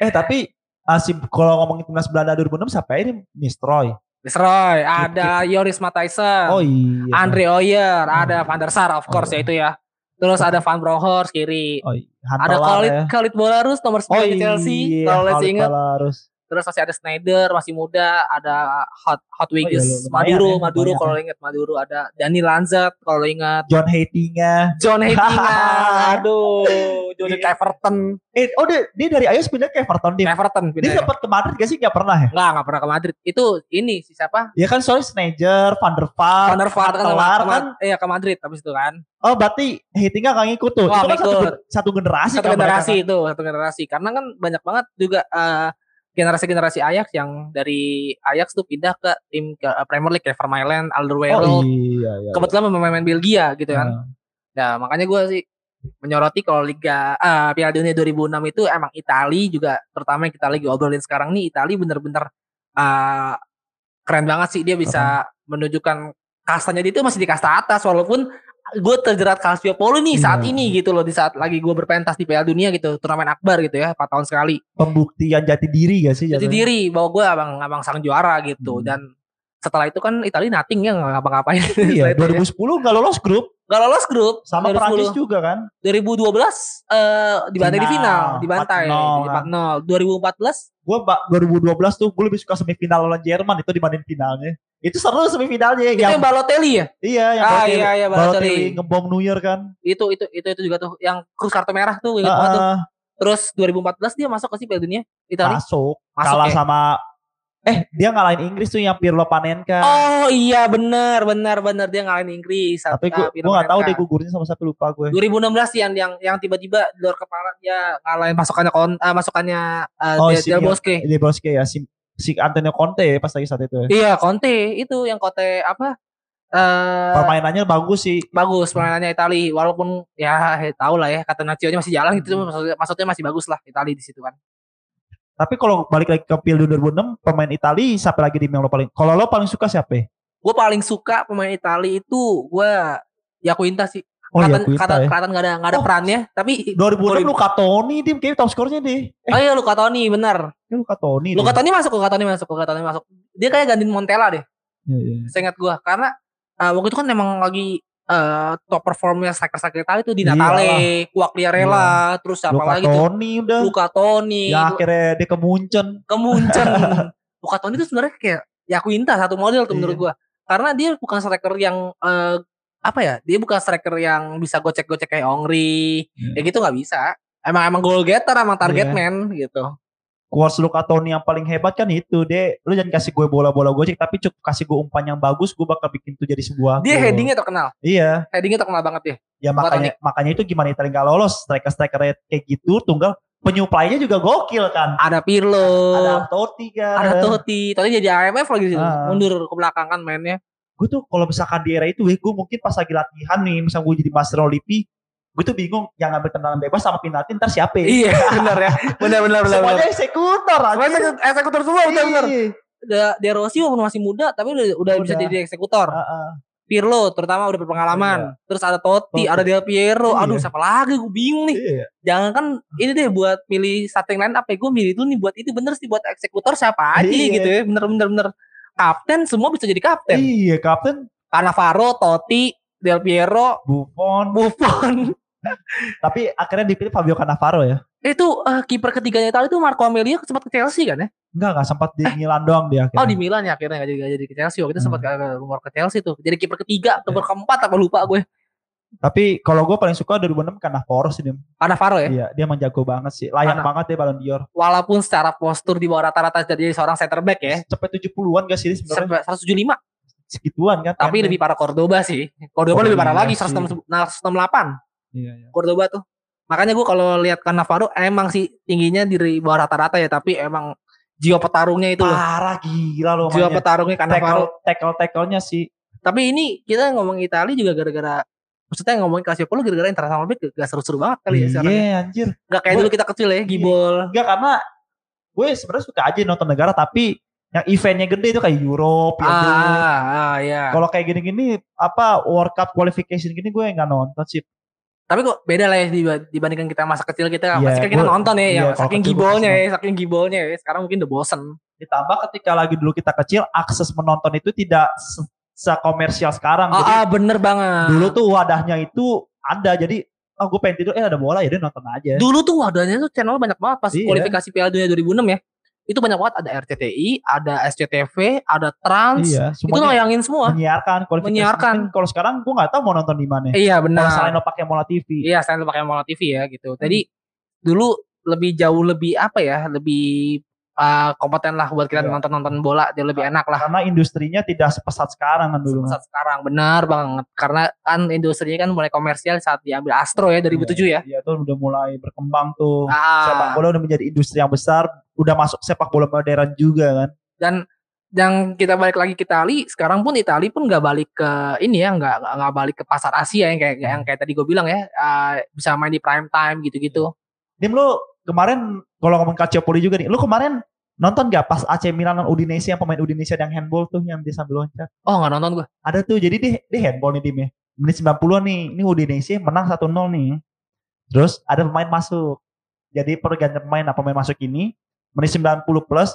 Eh tapi ah, si kalau ngomongin timnas Belanda 2006 siapa ini Nistelrooy. Nistelrooy, ada Joris Matthijssen, Oh iya. Andre Oyer, ada Hmm. Van der Sar of course Oh. ya itu ya. Terus ada Van Bronckhorst kiri. Oh iya. ada Khalid ya. Khalid Bolarus nomor 9 Oh di Chelsea kalau Khalid ingat. Bolarus. Terus masih ada Snyder masih muda, ada Hot Hot Wiggins, iya, lumayan Maduro, ya, Maduro kalau ingat Maduro ada Dani Lanzat kalau ingat John Hating-nya. John Hatinga, (laughs) aduh, John Iya. ke Everton, Eh, oh dia, dia dari Ayos pindah ke Everton dia. Everton Dia pindah. sempat ke Madrid gak sih? Gak pernah ya? Enggak, enggak pernah ke Madrid. Itu ini si siapa? Ya kan soalnya Sneijder, Van der Vaart, Van der Vaart kan, ke- kan. iya ke Madrid habis itu kan. Oh berarti Hating-nya gak ngikut tuh. Wah, itu kan satu, satu generasi Satu kan mereka generasi itu, satu generasi. Karena kan banyak banget juga eh, generasi-generasi Ajax yang dari Ajax tuh pindah ke tim ke eh, Premier League kayak Vermaelen, kan. Oh Alderweireld. iya, iya. Kebetulan pemain-pemain Belgia gitu kan. Nah, Nah, makanya gue sih menyoroti kalau Liga ah Piala Dunia 2006 itu emang Itali juga terutama yang kita lagi obrolin sekarang nih Itali bener-bener ah, keren banget sih dia bisa menunjukkan kastanya dia itu masih di kasta atas walaupun gue terjerat Calciopolo nih saat Iya. ini gitu loh di saat lagi gue berpentas di Piala Dunia gitu turnamen akbar gitu ya 4 tahun sekali pembuktian jati diri gak sih? jatuhnya? diri bahwa gue abang abang sang juara gitu Hmm. dan setelah itu kan Italia nothing ya nggak ngapa-ngapain. (laughs) Iya, Setelah itu ya. 2010 nggak lolos grup Nggak lolos grup. sama 2010. Prancis juga kan. 2012 eh dibantai di Final, final, dibantai 4-0 di kan. 4-0. 2014 Gue 2012 tuh gue lebih suka semifinal lawan Jerman itu dibanding finalnya. Itu seru semifinalnya itu yang Balotelli ya? iya yang Ah, Balotelli- iya, iya, Balotelli Balotelli. ngebom Neuer kan. Itu itu itu itu juga tuh yang krus kartu merah tuh ingat banget tuh. Heeh, Terus 2014 dia masuk ke si Piala Dunia Italia. masuk, Masuk kalah ya? sama eh dia ngalahin Inggris tuh yang Pirlo Panenka. Oh iya benar benar benar dia ngalahin Inggris. Tapi gue Ah, gue nggak tahu deh gugurnya sama siapa lupa gue. 2016 yang yang yang tiba-tiba luar kepala dia ngalahin masukannya kon ah, masukannya uh, Oh, Del, si Del Bosque. Bosque ya si, si Antonio Conte ya pas lagi saat itu. ya. Iya Conte itu yang Conte apa? Eh Permainannya bagus sih. bagus permainannya Itali walaupun ya he, tahu lah ya kata Nacio nya masih jalan gitu Hmm. maksudnya, maksudnya masih bagus lah Itali di situ kan. Tapi kalau balik lagi ke Piala Dunia 2006 pemain Itali siapa lagi di yang lo paling? Kalau lo paling suka siapa? Gue paling suka pemain Itali itu gue Yakuinta sih. Oh iya, Quinta kelihatan- ya. kelihatan nggak ada nggak ada Oh. perannya tapi 2006 Boleh. Luka Toni dia kayaknya top skornya deh. Eh, oh iya Luka Toni bener. ini Luka Toni. Luka. Toni masuk Luka Toni masuk Luka Toni masuk. Dia kayak gantiin Montella deh. Iya, iya. Seingat gue karena eh, waktu itu kan memang lagi eh, top performnya striker-striker Itali itu di Iyalah. Natale, Quagliarella, terus siapa Luka lagi tuh? Toni udah. Luka Toni, Ya akhirnya dia ke Munchen. kemuncen. (laughs) Luka Toni itu sebenarnya kayak Yakuinta satu model tuh Iya. menurut gua. Karena dia bukan striker yang eh, apa ya? Dia bukan striker yang bisa gocek-gocek kayak Ongri. Iya. Ya gitu nggak bisa. Emang emang goal getter, emang target Iya. man gitu. Quotes Luka Toni yang paling hebat kan itu dia lu jangan kasih gue bola-bola gocek tapi cukup kasih gue umpan yang bagus gue bakal bikin itu jadi sebuah Dia gol. headingnya terkenal. iya Headingnya terkenal banget ya. ya Luka makanya makanya itu gimana Italia nggak lolos striker striker kayak gitu tunggal penyuplainya juga gokil kan Ada Pirlo, ada Totti kan ada Totti. Totti jadi AMF lagi sih. Ah. Mundur ke belakang kan mainnya. Gue tuh kalau misalkan di era itu gue mungkin pas lagi latihan nih misal gue jadi master Olipi gue tuh bingung yang ngambil tendangan bebas sama penalti ntar siapa ya? Iya, (laughs) benar ya. Benar benar benar. semuanya benar. eksekutor Semuanya aja eksekutor semua benar benar. Iya. De, De Rossi walaupun masih muda tapi udah udah bisa Udah. jadi eksekutor. Heeh. Pirlo terutama udah berpengalaman. Terus ada Totti, Totti. ada Del Piero. Aduh, Iya. siapa lagi gue bingung nih. Iya. Jangan kan ini deh buat pilih starting line up ya. Gue milih itu nih buat itu bener sih buat eksekutor siapa aja Iya. gitu ya. Bener bener bener. Kapten semua bisa jadi kapten. Iya, kapten Cannavaro, Totti, Del Piero, Buffon. Buffon. (laughs) Tapi akhirnya dipilih Fabio Cannavaro ya. itu eh, kiper ketiganya Italia itu Marco Amelio sempat ke Chelsea kan ya? Enggak, enggak sempat di Milan doang dia akhirnya. Oh di Milan ya akhirnya gak jadi, gak jadi ke Chelsea. Waktu itu Hmm. sempat rumor ke Chelsea tuh. Jadi kiper ketiga, kiper keempat apa lupa gue. Tapi kalau gue paling suka 2006 Cannavaro sih dia. Cannavaro ya. Iya, dia emang jago banget sih. Layak Mana? banget ya Ballon d'Or. Walaupun secara postur di bawah rata-rata jadi seorang center back ya. Cepet 70-an gak sih dia sebenarnya? Sampai 175 Segituan kan. tapi pendek. lebih parah Cordoba sih. Cordoba Oh, lebih parah lagi sih. 168 168 Iya, iya. Cordoba tuh. Makanya gue kalau lihat Cannavaro emang sih tingginya di bawah rata-rata ya, tapi emang jiwa petarungnya itu. Parah gila loh Jiwa petarungnya Cannavaro. Tackle, tackle-nya sih. Tapi ini kita ngomong Italia juga gara-gara maksudnya ngomongin Calciopolo gara-gara international break gak seru-seru banget kali ya sekarang. Iya anjir. Gak kayak Gua- dulu kita kecil ya, gibol. Enggak karena gue sebenarnya suka aja nonton negara tapi yang eventnya gede itu kayak Europe, ya. Ah, ah ya. Kalau kayak gini-gini apa World Cup qualification gini gue nggak nonton sih. Tapi kok beda lah ya diba- dibandingkan kita masa kecil kita. Iya, Pasti kan kita nonton ya, iya, ya saking kecil gibolnya ya, saking gibolnya ya. Sekarang mungkin udah bosen. Ditambah ketika lagi dulu kita kecil akses menonton itu tidak sekomersial sekarang. Ah, Jadi ah, bener banget. dulu tuh wadahnya itu ada. Jadi oh gue pengen tidur eh ada bola ya udah nonton aja. Dulu tuh wadahnya tuh channel banyak banget pas Iya. kualifikasi Piala Dunia 2006 ya. Itu banyak banget ada RCTI, ada SCTV, ada Trans. Iya, Itu semuanya nayangin semua. menyiarkan kualifikasi. Menyiarkan. Kalau sekarang gue nggak tahu mau nonton di mana. Iya Kalau benar. selain lo pakai Mola TV. Iya, selain lu pakai Mola TV ya gitu. Jadi dulu lebih jauh lebih apa ya? Lebih uh, kompeten lah buat kita Iya. nonton-nonton bola, dia lebih enak lah. Karena industrinya tidak sepesat sekarang kan dulu. Saat sekarang benar banget karena kan industrinya kan mulai komersial saat diambil Astro ya 2007 ya. Iya tuh udah mulai berkembang tuh. Ah, Sepak bola udah menjadi industri yang besar, udah masuk sepak bola modern juga kan. dan yang kita balik lagi ke Itali sekarang pun Itali pun nggak balik ke ini ya nggak nggak- balik ke pasar Asia yang kayak yang kayak tadi gue bilang ya ah, bisa main di prime time gitu-gitu Dim lu kemarin kalau ngomong Calciopoli juga nih, lu kemarin nonton gak pas AC Milan lawan Udinese yang pemain Udinese yang handball tuh yang dia sambil loncat? oh nggak nonton gue Ada tuh, jadi dia, dia handball nih Dim ya. Menit 90 nih, ini Udinese menang 1-0 nih. Terus ada pemain masuk. Jadi pergantian pemain, nah pemain masuk ini, menit 90 plus,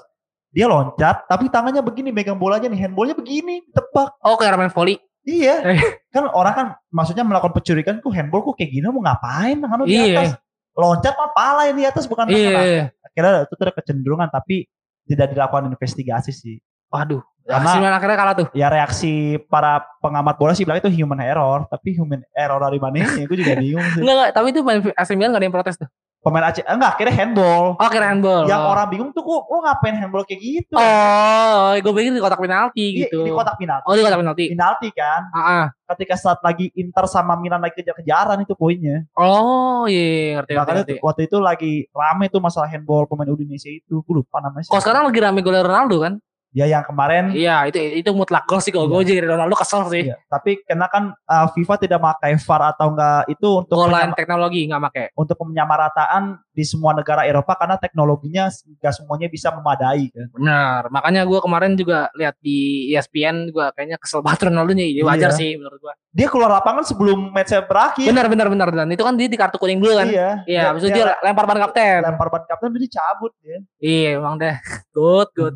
dia loncat tapi tangannya begini megang bolanya nih handballnya begini tebak Oh kayak main volley. iya Eh. kan orang kan maksudnya melakukan pencurikan kok handball kok kayak gini mau ngapain tangan lu di Iya. Loncat mah pala yang di atas bukan tangan Iya. akhirnya itu ada kecenderungan tapi tidak dilakukan investigasi sih Waduh. Karena- Milan akhirnya kalah tuh. ya reaksi para pengamat bola sih bilang itu human error tapi human error dari mana ya gue juga bingung sih Enggak, enggak, tapi itu AC Milan gak ada yang protes tuh. Pemain Aceh eh, enggak akhirnya handball Oh kira handball. yang oh. orang bingung tuh kok lo ngapain handball kayak gitu Oh, gue pikir di kotak penalti Iya, gitu. di kotak penalti Oh di kotak penalti. penalti kan Ah, ah. ketika saat lagi Inter sama Milan lagi kejar-kejaran itu poinnya Oh iya, ngerti ngerti. makanya ngerti. tuh, waktu itu lagi rame tuh masalah handball pemain Indonesia itu gue lupa namanya Kok sekarang lagi rame gol Ronaldo kan? Ya yang kemarin Iya, itu itu mutlak gol sih kalau gue jadi Ronaldo kesel sih. Iya, tapi karena kan uh, FIFA tidak memakai VAR atau enggak itu untuk Goal line teknologi nggak make. untuk penyamarataan di semua negara Eropa karena teknologinya enggak semuanya bisa memadai kan. Benar. Makanya gue kemarin juga lihat di ESPN gue kayaknya kesel banget Ronaldo nya. Jadi wajar Iya. sih menurut gue. Dia keluar lapangan sebelum matchnya berakhir. Benar benar benar dan itu kan dia di kartu kuning dulu kan. Iya. Iya, habis itu dia lempar ban kapten. lempar ban kapten udah dicabut dia. Iya, emang deh. (laughs) Good, good.